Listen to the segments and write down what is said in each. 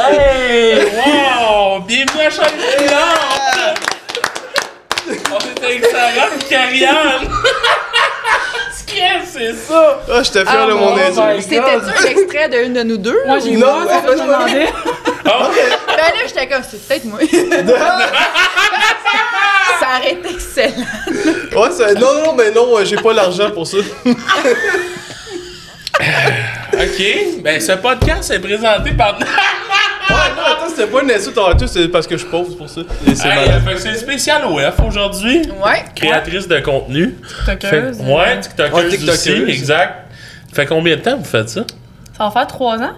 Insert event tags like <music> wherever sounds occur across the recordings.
Hey! Wow! Bienvenue à Brillante! On est avec Sarah et Karianne! C'est ça? Ah, j'étais fier de mon my intro. God. C'était-tu un extrait d'une de nous deux? Moi, j'ai eu Non, ça que je demandais. Ah, Ben là, j'étais comme, c'est peut-être moi. <laughs> ça aurait été excellent. Ouais, ça... non, non, non, mais non, euh, j'ai pas l'argent pour ça. <laughs> Ok, ben ce podcast est présenté par. <laughs> Ouais, non, attends, c'était pas une insulte envers toi, c'est parce que je pose pour ça. Et c'est Hey, malade. fait que c'est spécial OF aujourd'hui. Ouais. Créatrice de contenu. Fait, TikTokeuse. ouais, TikTokeuse Ouais, TikTokeuse. aussi, exact. Fait combien de temps vous faites ça? Ça va faire trois ans?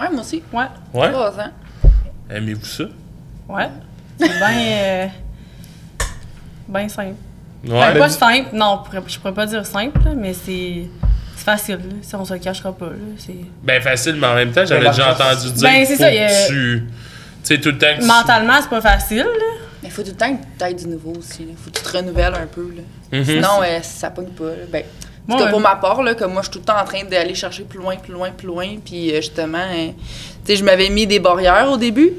Ouais, moi aussi. Ouais. Ouais? Trois ans. Aimez-vous ça? Ouais. C'est bien. Euh, bien simple. Ouais. Ben, ben, pas simple, non, je pourrais- je pourrais pas dire simple, là, mais c'est. C'est facile, là. Si on se le cachera pas, là. C'est. Ben facile, mais en même temps, j'avais Ben, déjà entendu dire Ben, c'est faut ça, il y a- que tu... Tu sais, tout le temps que tu... Mentalement, c'est pas facile, là. Mais faut tout le temps que tu du nouveau aussi. Là. Faut que tu te renouvelles un peu. Là. Mhm. Sinon, euh, ça pogne pas. Là. Ben, en tout Ouais, cas, pour ma part, là, comme moi, je suis tout le temps en train d'aller chercher plus loin, plus loin, plus loin. Puis euh, justement, euh, tu sais, je m'avais mis des barrières au début,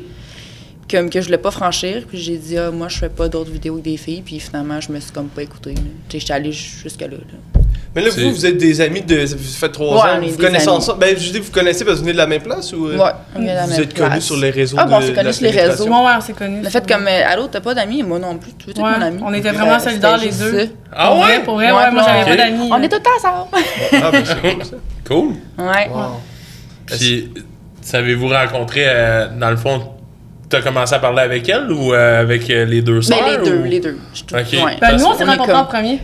comme que je voulais pas franchir. Puis j'ai dit, ah, moi, je fais pas d'autres vidéos avec des filles. Puis finalement, je me suis comme pas écoutée. Tu sais, j'étais allée jusque-là. là. Mais là, vous, vous êtes des amis de. Ça fait trois Ouais, ans. on est Vous connaissez ensemble. Ben, je dis, vous connaissez parce que vous venez de la même place ou. euh, Ouais, on est à la Vous même êtes connus sur les réseaux Ah, bon, on de- s'est de connus sur les réseaux. Ouais, ouais, on s'est connus. Le fait comme, euh, allô, t'as pas d'amis? Moi non plus. Tu es Ouais, mon ami. on était vraiment solidaires, les deux. Ah Pour vrai, ouais? pour vrai, Ouais, ouais, moi, j'avais pas d'amis. On est tout le temps ensemble. Ah, ben, c'est cool ça. Cool. Ouais. Puis, savez-vous rencontrer, euh, dans le fond, t'as commencé à parler avec elle ou euh, avec euh, les deux sœurs? Mais les deux, ou- les deux. Je. Ben, nous, on s'est rencontrés comme- en premier.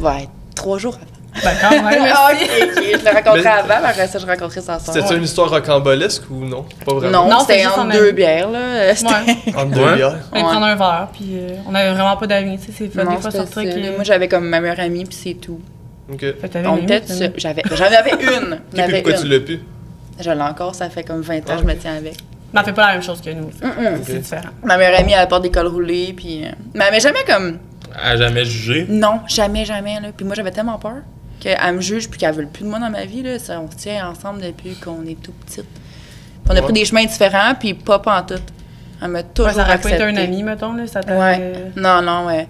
Ouais, trois jours avant. Ben, quand même, Ah, merci. ok, ok. Je l'ai rencontré Mais- avant, mais après ça, je rencontrais sa soeur. C'était-tu une histoire rocambolesque ou non? Pas vraiment. Non, c'était entre en deux bières, là. <laughs> C'était- Ouais. Entre deux Ouais. bières. On allait prendre un verre, puis euh, on avait vraiment pas d'amis, tu sais, c'est fait Non, des fois c'était sur truc. ça, là. euh, Moi, j'avais comme ma meilleure amie, puis c'est tout. Ok. Fait que. J'avais, j'en avais une. <laughs> Ok, puis pourquoi tu l'as pu? Je l'ai encore, ça fait comme 20 ans, Ah, je me tiens avec. Mais elle fait pas la même chose que nous. que. C'est différent. Ma meilleure amie, elle porte des cols roulés, puis. euh, Mais elle m'a jamais comme. À jamais jugé? Non, jamais, jamais, là. Puis moi, j'avais tellement peur qu'elle me juge, puis qu'elle veut plus de moi dans ma vie, là. Ça, on se tient ensemble depuis qu'on est tout petite. On a Ouais. pris des chemins différents, puis pas pantoute. Elle m'a toujours Ouais, ça aurait pas été un ami, mettons, là. Ça Ouais. Non, non, ouais.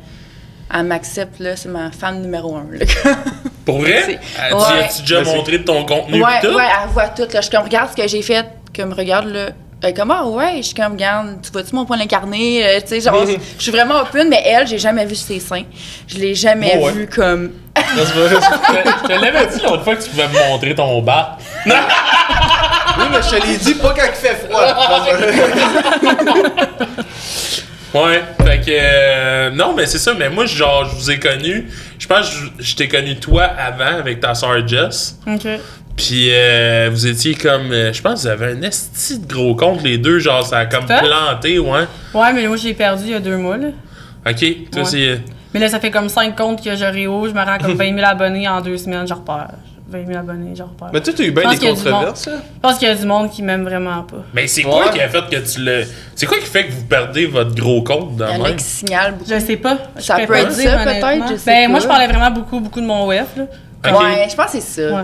Elle m'accepte, là. C'est ma fan numéro un, là. <laughs> Pour vrai? Ah, Tu as-tu déjà montré de ton contenu ouais, tout? ouais, elle voit tout, là. Je comme, regarde ce que j'ai fait. Comme, regarde, là. Comme, ah ouais, je suis comme, regarde, tu vois-tu mon point incarné? Euh, tu sais, genre, <laughs> je suis vraiment open, mais elle, j'ai jamais vu ses seins. Je l'ai jamais Oh, ouais. vu comme. <laughs> Je te l'avais dit l'autre fois que tu pouvais me montrer ton bas. <laughs> Oui, mais je te l'ai dit, pas quand il fait froid. Ouais, fait que. euh, non, mais c'est ça, mais moi, genre, je vous ai connu. Je pense que je, je t'ai connu toi avant avec ta soeur Jess. Ok. Puis euh, vous étiez comme. euh, je pense que vous avez un esti de gros compte, les deux, genre, ça a comme Fait? planté, ouais. Ouais, mais moi, j'ai perdu il y a deux mois, là. Ok, toi, Ouais. c'est. Mais là, ça fait comme 5 comptes que je réhaut. Je me rends comme 20 000 abonnés en deux semaines, je repars. 20 000 abonnés, je repars. Mais toi, t'as eu bien pense des qu'il y a du controverses, hein? Je pense qu'il y a du monde qui m'aime vraiment pas. Mais c'est quoi Ouais. qui a fait que tu le. C'est quoi qui fait que vous perdez votre gros compte dans Il y en le même? qui signalent beaucoup. Je sais pas. Je Ça pourrais peut pas être dire, ça, peut-être, honnêtement. je sais Ben, moi, pas. je parlais vraiment beaucoup, beaucoup de mon WF, là. Ok. Ouais, je pense que c'est ça. Ouais.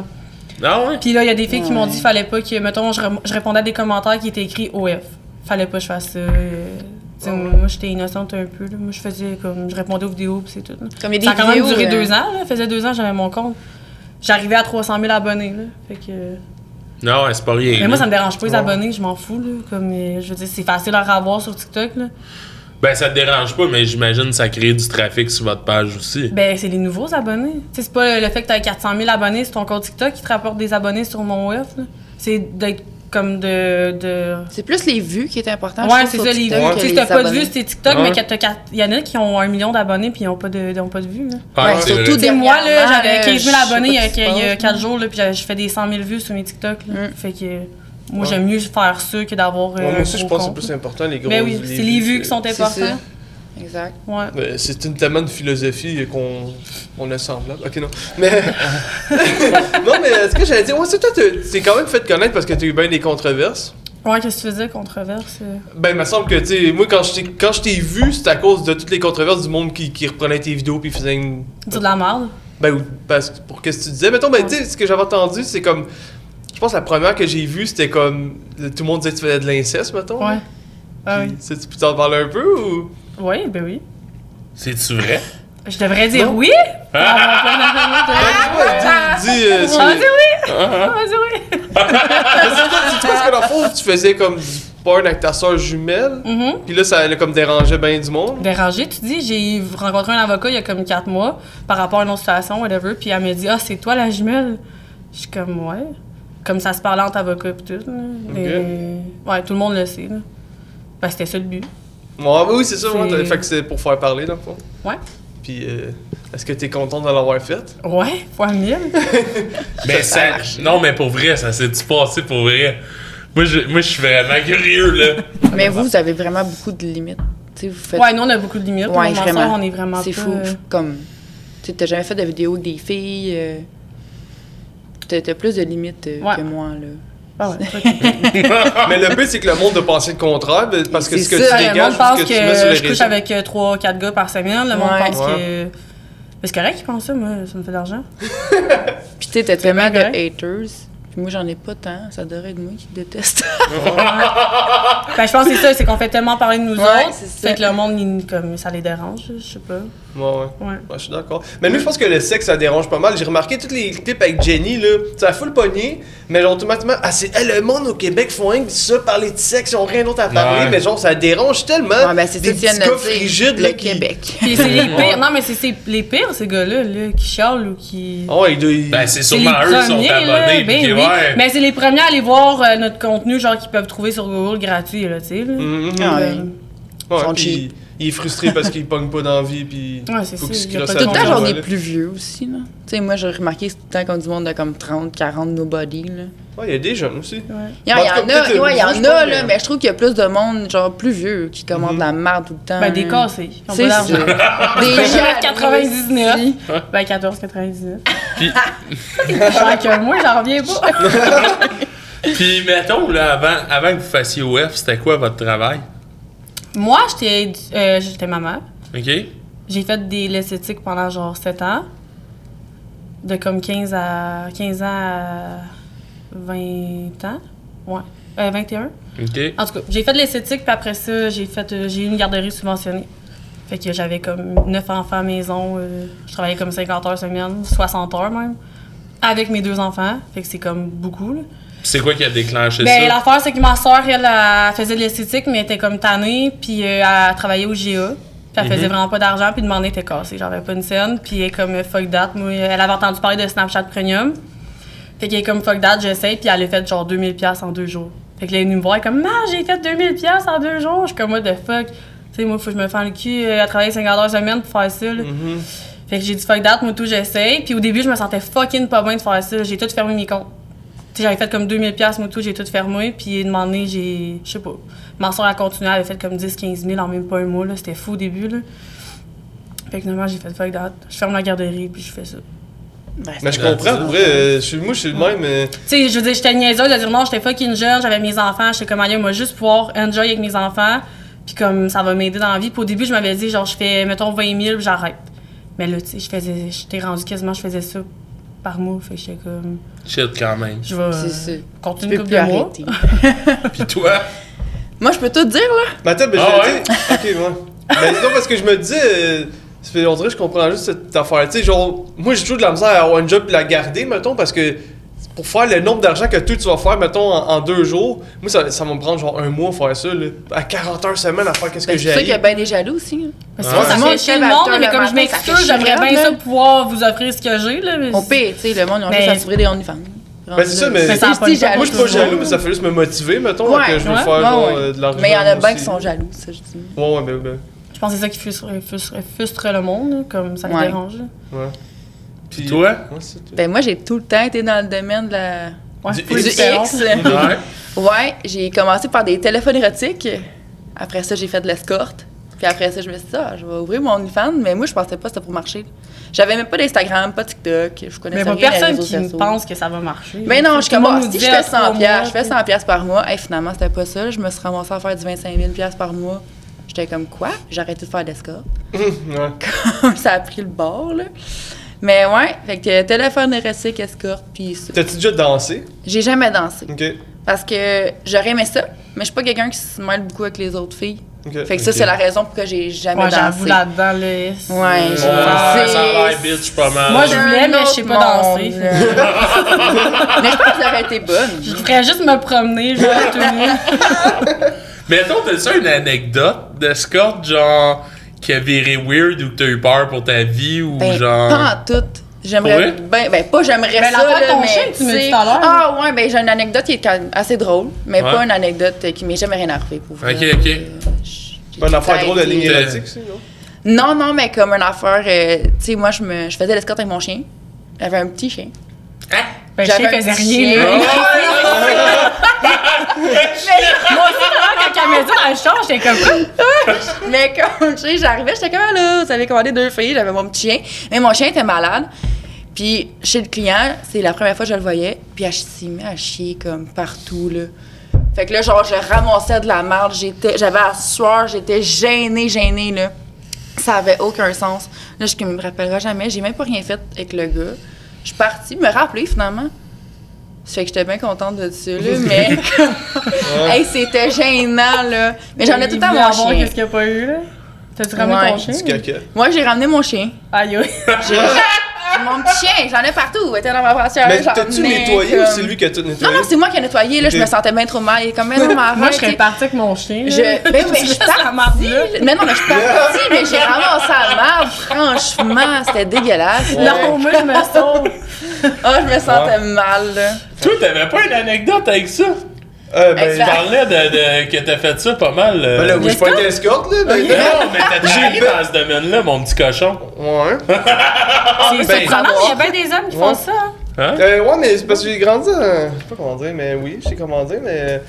Ah ouais? Puis là, il y a des filles qui m'ont dit fallait pas que, mettons, je, répondais à des commentaires qui étaient écrits OF. Fallait pas que je fasse ça. euh, sais, moi, j'étais innocente un peu. Là. Moi, je faisais comme. Je répondais aux vidéos, puis c'est tout. là. Comme il y Ça a quand même duré euh, deux ans. Là. Ça faisait deux ans j'avais mon compte. J'arrivais à 300 000 abonnés. Là. Fait que... Non, ouais, c'est pas rien. Mais moi, ça me dérange pas les Ouais. abonnés, je m'en fous. Là. Comme, euh, je veux dire, c'est facile à avoir sur TikTok. Là. Ben, ça te dérange pas, mais j'imagine que ça crée du trafic sur votre page aussi. Ben, c'est les nouveaux abonnés. Tu sais, c'est pas le fait que tu as 400 000 abonnés sur ton compte TikTok qui te rapporte des abonnés sur mon web. là. C'est d'être comme de. de... C'est plus les vues qui est important. Ouais, c'est ça, sur les vues. Tu sais, t'as pas de vues, c'est TikTok, Ouais. mais t'as il y en a qui ont un million d'abonnés puis ils ont pas de, ils ont pas de vues. Là. Ah, Ouais, surtout sais, moi, là, j'avais là, 15 000 je sais abonnés il y a, pas ce qui se il y a passe, 4 là. jours, là, puis je fais des 100 000 vues sur mes TikTok. Là. Mm. Fait que moi, j'aime mieux faire ça que d'avoir. euh, Ouais, moi aussi, je pense que c'est plus important, les gros. Ben oui, c'est les vues qui sont importantes. Exact. Ouais. Euh, C'est une tellement de philosophie qu'on on a semblable. Ok, non. Mais. <laughs> non, mais ce que j'allais dire, ouais, c'est toi, t'es quand même fait connaître parce que t'as eu bien des controverses. Ouais, qu'est-ce que tu faisais, controverse? euh? Ben, il me semble que, tu sais, moi, quand je t'ai- quand je t'ai vu, c'était à cause de toutes les controverses du monde qui, qui reprenait tes vidéos puis faisait une. Dire de la merde. Ben, ou- parce que pour qu'est-ce que tu disais? Mettons, ben, tu sais, ce que j'avais entendu, c'est comme. Je pense que la première que j'ai vue, c'était comme. Tout le monde disait que tu faisais de l'inceste, mettons. Ouais. Ah oui. tu sais, tu peux t'en parler un peu ou? Oui, ben oui. C'est-tu vrai? Je devrais dire Non. oui? <laughs> Dis, dis, euh, Ah, dis oui! Ah, dis oui! Mais c'est quoi, c'est quoi, parce que dans le fond, tu faisais comme du porn avec ta soeur jumelle, Mhm. puis là, ça allait comme déranger bien du monde. Dérangé, tu dis, j'ai rencontré un avocat il y a comme 4 mois par rapport à une autre situation, whatever, puis elle me dit Ah, c'est toi la jumelle Je suis comme Ouais. Comme ça se parlait entre avocats et tout. là. Ouais, tout le monde le sait. Là. Ben, c'était ça le but. Ouais, oui, c'est ça, ouais, fait que c'est pour faire parler, dans le fond. Ouais. Puis, euh, est-ce que t'es content de l'avoir fait? Ouais, fois mille. <laughs> Mais Ça. Non, mais pour vrai, ça s'est-tu passé pour vrai? Moi, je, moi, je suis vraiment curieux, là. <laughs> Mais vous, vous avez vraiment beaucoup de limites. Tu sais, vous faites. Ouais, nous, on a beaucoup de limites. Ouais, vraiment. on est vraiment C'est fou. euh, Comme. Tu sais, t'as jamais fait de vidéo avec des filles. euh, T'as t'as plus de limites euh, Ouais. que moi, là. Ah ouais. <laughs> <laughs> Mais le but, c'est que le monde de penser le contraire, parce que C'est ce que ça, tu dégages, monde pense ce que, que tu mets sur les je couche réseaux. avec 3-4 gars par semaine. Le monde pense Ouais. que. Mais c'est correct qu'ils pensent ça, moi, ça me fait de l'argent. <laughs> Puis tu sais, t'as tellement de haters. Puis moi, j'en ai pas tant. Ça devrait être moi qui déteste. Ben, je pense que c'est ça, c'est qu'on fait tellement parler de nous Ouais, autres. c'est ça. Fait que le monde, il- comme, ça les dérange, je sais pas. Ouais, ouais. Ouais. Ouais, je suis d'accord. Mais nous, je pense que le sexe, ça dérange pas mal. J'ai remarqué tous les clips avec Jenny, là. Ça a full pogné, mais genre, automatiquement, ah, c'est, hey, le monde au Québec font rien que ça, parler de sexe, ils ont rien d'autre à parler, Ouais. mais genre, ça dérange tellement. Ouais, ben, c'est des petits dire. frigides, Le là, qui- Québec. <laughs> Puis c'est les pires. Non, mais c'est les pires, ces gars-là, là, qui chialent ou qui. Ouais, ils doivent- ils- Ben, c'est C'est sûrement les eux qui sont premiers, là, abonnés. ben puis oui. ouais. Mais c'est les premiers à aller voir euh, notre contenu, genre, qu'ils peuvent trouver sur Google gratuit, là, tu sais. là. Mhm. Ah ouais. Sont cheap. Il est frustré parce qu'il pogne pas d'envie, puis Ouais, c'est faut ça, qu'il se Tout le temps, des là. plus vieux aussi, là. Tu sais, moi, j'ai remarqué tout le temps comme du monde de comme 30, 40 nobody, là. Ouais, il y a des jeunes aussi. Il y, Bon, en- il y a, ouais, il y en a, là, mais- je trouve qu'il y a plus de monde, genre, plus vieux, qui commandent Mhm. de la merde tout le temps. Ben, des cassés. C'est ça. <laughs> Des gens 99. aussi. Ben, 14,99. Puis- <laughs> Genre que moi, j'en reviens pas. <laughs> Puis, mettons, là, avant, avant que vous fassiez OF, c'était quoi votre travail? Moi, j'étais euh, j'étais maman. OK? J'ai fait des l'esthétique pendant genre 7 ans. De comme 15 à 15 ans à 20 ans. Ouais. Euh, 21. OK? En tout cas, j'ai fait de l'esthétique, puis après ça, j'ai fait euh, j'ai eu une garderie subventionnée. Fait que j'avais comme 9 enfants à maison. euh, je travaillais comme 50 heures semaine, 60 heures même. Avec mes deux enfants. Fait que c'est comme beaucoup, là. C'est quoi qui a déclenché Ben, ça? l'affaire, c'est que ma soeur, elle, elle faisait de l'esthétique, mais elle était comme tannée, puis euh, elle travaillait au GA. Puis elle faisait Mhm. vraiment pas d'argent, puis demandait était cassée. J'avais pas une scène, puis elle est comme euh, fuck that. Moi, elle avait entendu parler de Snapchat Premium. Fait qu'elle est comme fuck that, j'essaie, puis elle a fait genre 2000$ en deux jours. Fait que là, elle est venue me voir, elle est comme, man, j'ai fait 2000$ en deux jours. Je suis comme, what the fuck? Tu sais, moi, faut que je me fasse le cul euh, à travailler 50 heures semaine pour faire ça, là. Mhm. Fait que j'ai dit fuck that, moi tout j'essaye. Puis au début, je me sentais fucking pas bien de faire ça. J'ai tout fermé mes comptes. J'avais fait comme 2000 pièces moi tout, j'ai tout fermé. Puis une demandé, j'ai, je sais pas. Ma soeur a continué, elle avait fait comme 10-15 000 en même pas un mois là. C'était fou au début là. Fait que finalement, j'ai fait fuck that. Je ferme la garderie puis je fais ça. Ben, Mais je comprends, pour vrai, euh, je suis- moi, je suis le même, mais... Tu sais, je veux dire, j'étais niaiseuse de dire non, j'étais fucking jeune, j'avais mes enfants, j'étais comme allez, moi juste pouvoir enjoy avec mes enfants. Puis comme ça va m'aider dans la vie. Puis au début, je m'avais dit genre je fais mettons 20 000 puis j'arrête. Mais là, tu sais, je faisais, j'étais rendu quasiment, je faisais ça par mois. Fait que j'étais comme, Shit, quand même. je vais C'est euh, une de mois. arrêter. <laughs> Puis toi? Moi, je peux tout dire, là. Mais attends, ben, Ah je vais dire... Ok, ouais. Mais non, parce que je me disais... euh, on dirait que je comprends juste cette affaire. Tu sais, genre, moi, j'ai toujours de la misère à avoir un job et la garder, mettons, parce que pour faire le nombre d'argent que toi, tu vas faire, mettons, en, en deux jours, moi, ça, ça va me prendre genre un mois à faire ça, là. À 40 heures semaine à faire qu'est-ce que Ben, c'est ça qu'il y j'ai. a bien des jaloux aussi. là. Parce que Ouais. ça Le monde fait chier se le lève à monde, huit mais comme je m'excuse, j'aimerais bien ça pouvoir vous offrir ce que j'ai, là. mais On paye, tu sais, le monde, ont Mais- juste assuré des OnlyFans. Ben, c'est ça, mais- Mais ça Si, jaloux, Moi, je suis pas jaloux, mais ça fait juste me motiver, mettons, Ouais, que je veux ouais, faire Ouais, genre, ouais. euh, de l'argent. Mais il y en a bien qui sont jaloux, ça, je dis. Ouais, ouais, ben, ben. Je pense que c'est ça qui frustre, frustre, frustre le monde, comme ça Ouais. dérange. Ouais. Puis toi? Tout. Ben, moi, j'ai tout le temps été dans le domaine de la... Ouais, Du X. Ouais. Ouais, j'ai commencé par des téléphones érotiques. Après ça, j'ai fait de l'escorte. Puis après ça, je me suis dit, ah, je vais ouvrir mon OnlyFans. Mais moi, je pensais pas que c'était pour marcher. J'avais même pas d'Instagram, pas TikTok. Je Mais connaissais pas rien des personne qui sociaux. pense que ça va marcher. Ben non, je comme, monde ah, nous si dit je à fais 100 trois piastres, mois, je fais 100 piastres par mois. Hey, finalement, c'était pas ça. Je me suis ramassée à faire du 25 000 piastres par mois. J'étais comme, quoi? J'ai arrêté de faire de l'escorte. <laughs> ouais. ça a pris le bord, là. Mais ouais, fait que téléphone érotique, escorte, puis ça. T'as-tu déjà dansé? J'ai jamais dansé. Ok. Parce que j'aurais aimé ça, mais je suis pas quelqu'un qui se mêle beaucoup avec les autres filles. ok. Fait que ça, c'est la raison pour que j'ai jamais Ouais, j'avoue dansé. là-dedans, là. Ouais, c'est- j'ai- Ouais, C'est- ça a l'air bitch pas mal. Moi, je voulais, mais je sais pas monde, danser. <laughs> mais je pense que j'aurais été bonne. Je ferais juste me promener, genre, tout nu. <laughs> Mettons, t'as ça une anecdote d'escorte, genre, qui a viré weird ou que t'as eu peur pour ta vie ou Ben, genre. pas en tout. J'aimerais ben, ben pas j'aimerais Ben, ça l'affaire de là, ton mais chien que tu me sais- dis tout à l'heure. Ah ouais, ben j'ai une anecdote qui est quand même assez drôle, mais Ouais. pas une anecdote qui m'est jamais rien arrivé pour vrai. Ok, ok. Euh, Pas une affaire drôle de ligne érotique, c'est, non? Non, mais comme une affaire, euh, tu sais, moi je me, je faisais l'escorte avec mon chien. J'avais un petit chien. Hein? Ben, je J'avais sais, un faisait petit rien, chien. <laughs> <laughs> là. Moi aussi, là, quand elle m'a dit dans j'étais comme. Mais comme, tu sais, j'arrivais, j'étais comme, Ah là, vous avez commandé deux filles, j'avais mon petit chien. Mais mon chien était malade. Puis chez le client, c'est la première fois que je le voyais, puis elle s'y met à chier comme partout, là. Fait que là, genre, je ramassais de la merde, j'étais, j'avais à sueur, j'étais gênée, gênée, là. Ça avait aucun sens. Là, je me rappellera jamais, j'ai même pas rien fait avec le gars. Je suis partie, me rappeler finalement. Fait que j'étais bien contente de ça, là, <laughs> mais <laughs> hey, c'était gênant, là. Mais j'en ai tout le temps mon chien. Qu'est-ce qu'il n'y a pas eu, là? T'as-tu ramené Ouais. ton chien? Moi, j'ai ramené mon chien. Aïe, aïe. J'ai <laughs> mon petit chien, j'en ai partout. Il était dans ma voiture. Mais j'en t'as-tu ai nettoyé comme- ou c'est lui qui a tout nettoyé? Non, non, c'est moi qui ai nettoyé. Là, je me sentais bien trop mal. Il est comme, mais non, mais arrête. Moi, je serais partie avec mon chien. Je, ben, <laughs> mais je partie. Mais non, mais je suis partie, mais j'ai ramassé la marde. Franchement, c'était dégueulasse. là. Non, moi, je me sauve. Ah, je me sentais mal, là. Toi, t'avais pas une anecdote avec ça? Euh, ben, ça- parlais de, de- que t'as fait ça pas mal. euh. ben là, oui, je suis pas escorte, là. Ben, Non, mais t'as travaillé dans ce domaine-là, mon petit cochon. Ouais. <laughs> C'est ben, surprenant, il y a bien des hommes qui font ça. hein. Hein? Euh, ouais, mais c'est parce que j'ai grandi. je sais pas comment dire, mais oui, je sais comment dire, mais.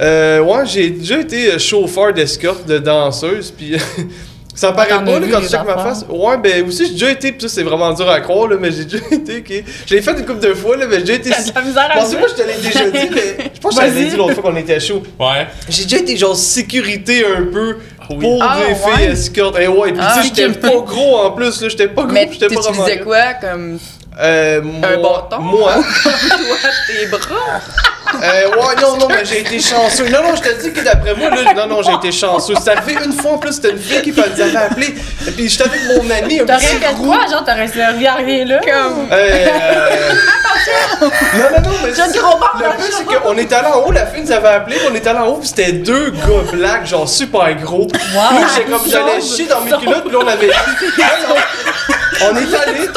Euh, ouais, j'ai déjà été chauffeur d'escorte de danseuse, puis. <laughs> Ça paraît pas, as là, quand tu checkes ma face. Ouais, ben aussi, j'ai déjà été, pis ça, c'est vraiment dur à croire, là, mais j'ai déjà <laughs> été, ok. Je l'ai fait une couple de fois, là, mais j'ai déjà été. <laughs> T'as de la misère à Pensez-moi, dire. je te l'ai déjà dit, mais <laughs> je pense que je te l'ai dit l'autre fois qu'on était chaud. Ouais. J'ai déjà été genre sécurité un peu oui. pour Ah, des ouais? filles escortes. Et ouais, pis Ah, tu sais, j'étais pas gros en plus, là, j'étais pas gros, j'étais pas vraiment. quoi comme Euh, moi, Un bâton? Moi. toi, tes bras? Euh, ouais, non, non, mais j'ai été chanceux. Non, non, je te dis que d'après moi, là, non, non, j'ai été chanceux. C'est arrivé une fois en plus, c'était une fille qui nous avait appelé. Et puis j'étais avec mon ami, un T'aurais fait quoi? Genre, t'aurais servi à rien là? Comme. Euh, euh, Non, non, non, mais J'ai un c'est- gros bar Le pire, c'est qu'on est allé en haut, la fille nous avait appelé, on est allé en haut, puis c'était deux gars blacks, genre super gros. Là, j'étais comme, j'allais chier dans mes culottes, puis là, on avait dit. On est allé.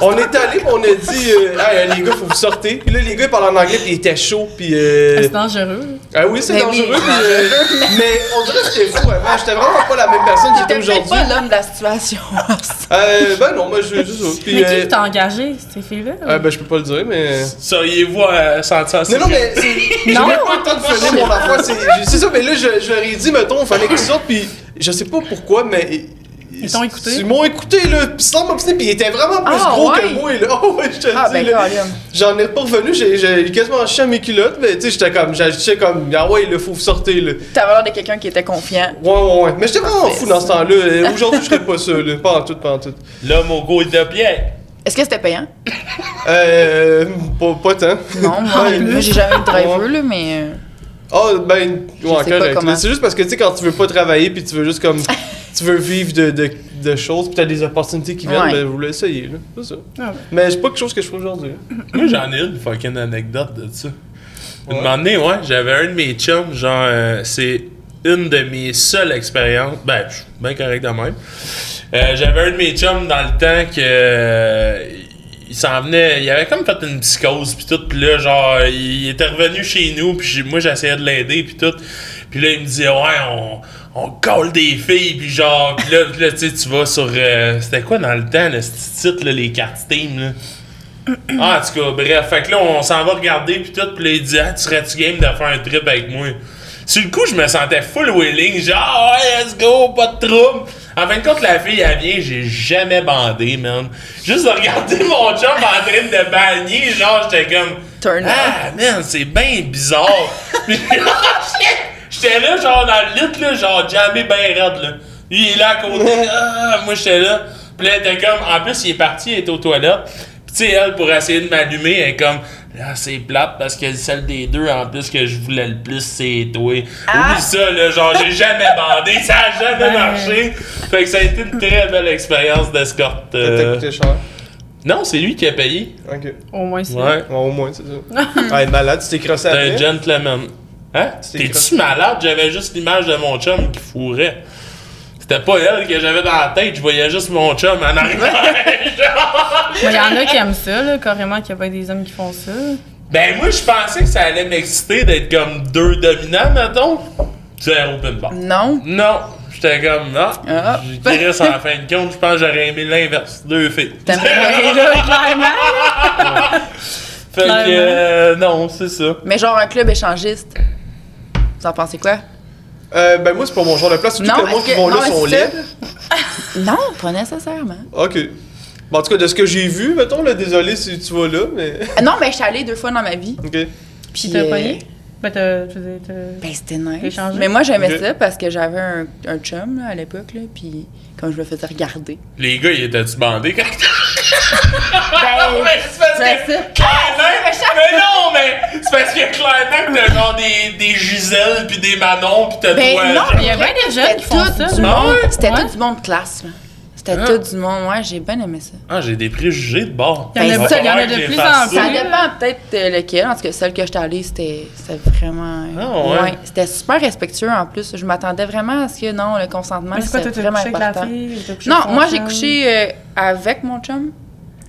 On est allé, puis on a dit, euh, hey, les gars, faut vous sortir. Puis là, les gars, ils parlent en anglais, puis ils étaient chauds, puis. euh, C'est dangereux. Ah oui, c'est Mais dangereux, oui, puis, euh, mais on dirait que j'étais fou avant. J'étais vraiment pas la même personne que j'étais aujourd'hui. pas l'homme de la situation. Euh, ben non, moi, je c'est ça. Puis, Mais qui euh, t'a engagé, ces filles-là? euh, ben, je peux pas le dire, mais. Seriez-vous à sentir ça? Non, non, mais <laughs> j'ai même pas le temps de finir mon affaire. C'est c'est ça, mais là, je, je leur ai dit, mettons, il fallait qu'ils sortent, puis je sais pas pourquoi, mais. Ils t'ont écouté? Ils m'ont écouté, là, pis sans m'obstiner, pis ils étaient vraiment plus Ah, gros que moi, là. <laughs> Oh, ouais, je te Ah, dis, ben, là. J'en ai pas revenu, j'ai j'ai quasiment chié à mes culottes, mais tu sais, j'étais comme, j'étais comme, ah ouais, là, faut vous sortir, là. T'avais l'air de quelqu'un qui était confiant. Ouais, ouais, ouais. Mais j'étais vraiment fou dans ce ça. temps-là. Aujourd'hui, je serais pas ça, là. Pas en tout, pas en tout. L'homme au goût de pierre. Est-ce que c'était payant? Euh. Pas, pas tant. Non, moi, j'ai jamais eu de driver, là, mais. euh, Ah, ben, Je ouais. C'est juste parce que, tu sais, quand tu veux pas travailler, puis tu veux juste comme. tu veux vivre de, de, de choses, puis t'as des opportunités qui viennent, Ouais. ben, vous l'essayez, là. C'est ça. Ah ouais. Mais c'est pas quelque chose que je fais aujourd'hui. Moi, j'en ai une fucking anecdote de ça. Une Ouais. moment donné, ouais, j'avais un de mes chums, genre, euh, c'est une de mes seules expériences. Ben, je suis bien correct de même. Euh, j'avais un de mes chums dans le temps que. euh, il s'en venait, il avait comme fait une psychose puis tout, puis là genre il était revenu chez nous puis moi j'essayais de l'aider puis tout, puis là il me disait ouais on on colle des filles puis genre puis là, là, tu sais tu vas sur euh, c'était quoi dans le temps le site là, les cartes Steam là? <clears throat> Ah, en tout cas, bref, fait que là, on s'en va regarder, puis tout, puis là, il dit, ah, tu serais-tu game de faire un trip avec moi? Sur le coup, je me sentais full willing, genre, ouais, let's go, pas de trouble. En fin de compte, la fille, elle vient, j'ai jamais bandé, man. Juste de regarder <laughs> mon chum en train de bagner, genre, j'étais comme, Turn up. ah, man, c'est bien bizarre. <laughs> J'étais là, genre, dans le lit, là, genre, jamais bien raide, là. Lui, il est là à côté, <laughs> ah, moi, j'étais là. Puis là, elle était comme, en plus, il est parti, il était aux toilettes. Sais, elle, pour essayer de m'allumer, elle est comme, là, c'est plate parce que celle des deux, en plus, que je voulais le plus, c'est toi. Ah! Oublie ça, là, genre, j'ai jamais bandé, <laughs> ça a jamais marché. Fait que ça a été une très belle expérience d'escorte. Ça euh. t'a coûté cher? Non, c'est lui qui a payé. Ok. Au moins, c'est. Ouais. Ouais, au moins, c'est ça. <laughs> ah, elle est malade, tu t'es crossé C'est un gentleman. Hein? T'es-tu malade? J'avais juste l'image de mon chum qui fourrait. C'était pas elle que j'avais dans la tête, je voyais juste mon chum en arrière. <laughs> genre. Il y en a qui aiment ça, là, carrément, qu'il y a pas des hommes qui font ça. ben moi, je pensais que ça allait m'exciter d'être comme deux dominants, mettons. Zéro open bar. Non. Non, j'étais comme, non. Ah. J'ai tiré en fin de compte, je pense que j'aurais aimé l'inverse. Deux filles. T'aimerais- là, <laughs> clairement. Fait que, euh, non, c'est ça. Mais genre un club échangiste. Vous en pensez quoi? Euh, ben, moi, c'est pas mon genre de place. Surtout Non, que le monde est-ce qui vont là non, sont libres. <laughs> Non, pas nécessairement. Ok. Bon, en tout cas, de ce que j'ai vu, mettons, là, désolé si tu vas là, mais. Ah Non, mais je suis allée deux fois dans ma vie. Ok. Puis T'as euh, pogné? Ben, t'as. Ben, c'était nice. Mais moi, j'aimais ça parce que j'avais un, un chum là, à l'époque, là, puis comme je me faisais regarder. Les gars, ils étaient-tu bandés quand Ben, mais c'est parce que clairement, mais non, mais c'est parce que clairement que t'as genre des, des Gisèle puis des Manon pis t'as Ben toi. non, genre- il y a bien des jeunes qui font tout ça. du Ah monde. ouais? C'était Ouais. tout du monde de classe. C'était Ah. tout du monde. Ouais, j'ai bien aimé ça. Ah, j'ai des préjugés de bord. Il y en a, ça, il y en a de plus en plus. Ça dépend peut-être lequel. En tout cas, celle que j'étais allée, c'était c'était vraiment. Ah ouais? C'était super respectueux en plus. Je m'attendais vraiment à ce que non, le consentement, Mais c'est quoi, toi, c'était t'as vraiment couché avec la important. fille? t'as couché Non, avec ton moi j'ai couché euh, avec mon chum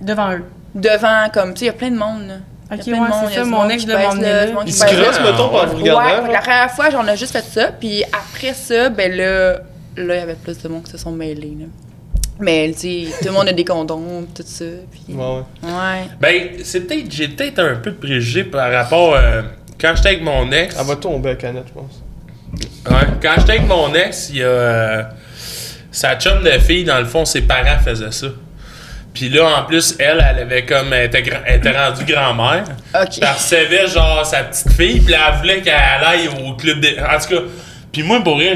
Devant eux. devant, comme, tu sais, il y a plein de monde. Là. Il y a Ok, plein de ouais, monde, c'est il y a ça, du mon ex de là, monde Il qui se. Ah, mettons, par ouais. vous Ouais, fait que la première fois, on a juste fait ça, puis après ça, ben là, là, il y avait plus de monde qui se sont mêlés, là. Mais, tu sais, tout le monde a des condoms, tout ça, puis... Ouais, ouais. Ouais. Ben, c'est peut-être, j'ai peut-être un peu de préjugés par rapport. euh, quand j'étais avec mon ex. Elle va tomber à canette, je pense. Ouais, quand j'étais avec mon ex, il y a. euh, sa chum de fille, dans le fond, ses parents faisaient ça. Puis là, en plus, elle, elle avait comme. Elle était, gra- elle était rendue grand-mère. OK. Elle recevait, genre, sa petite fille, puis là, elle voulait qu'elle aille au club de. En tout cas, puis moi, pour rien,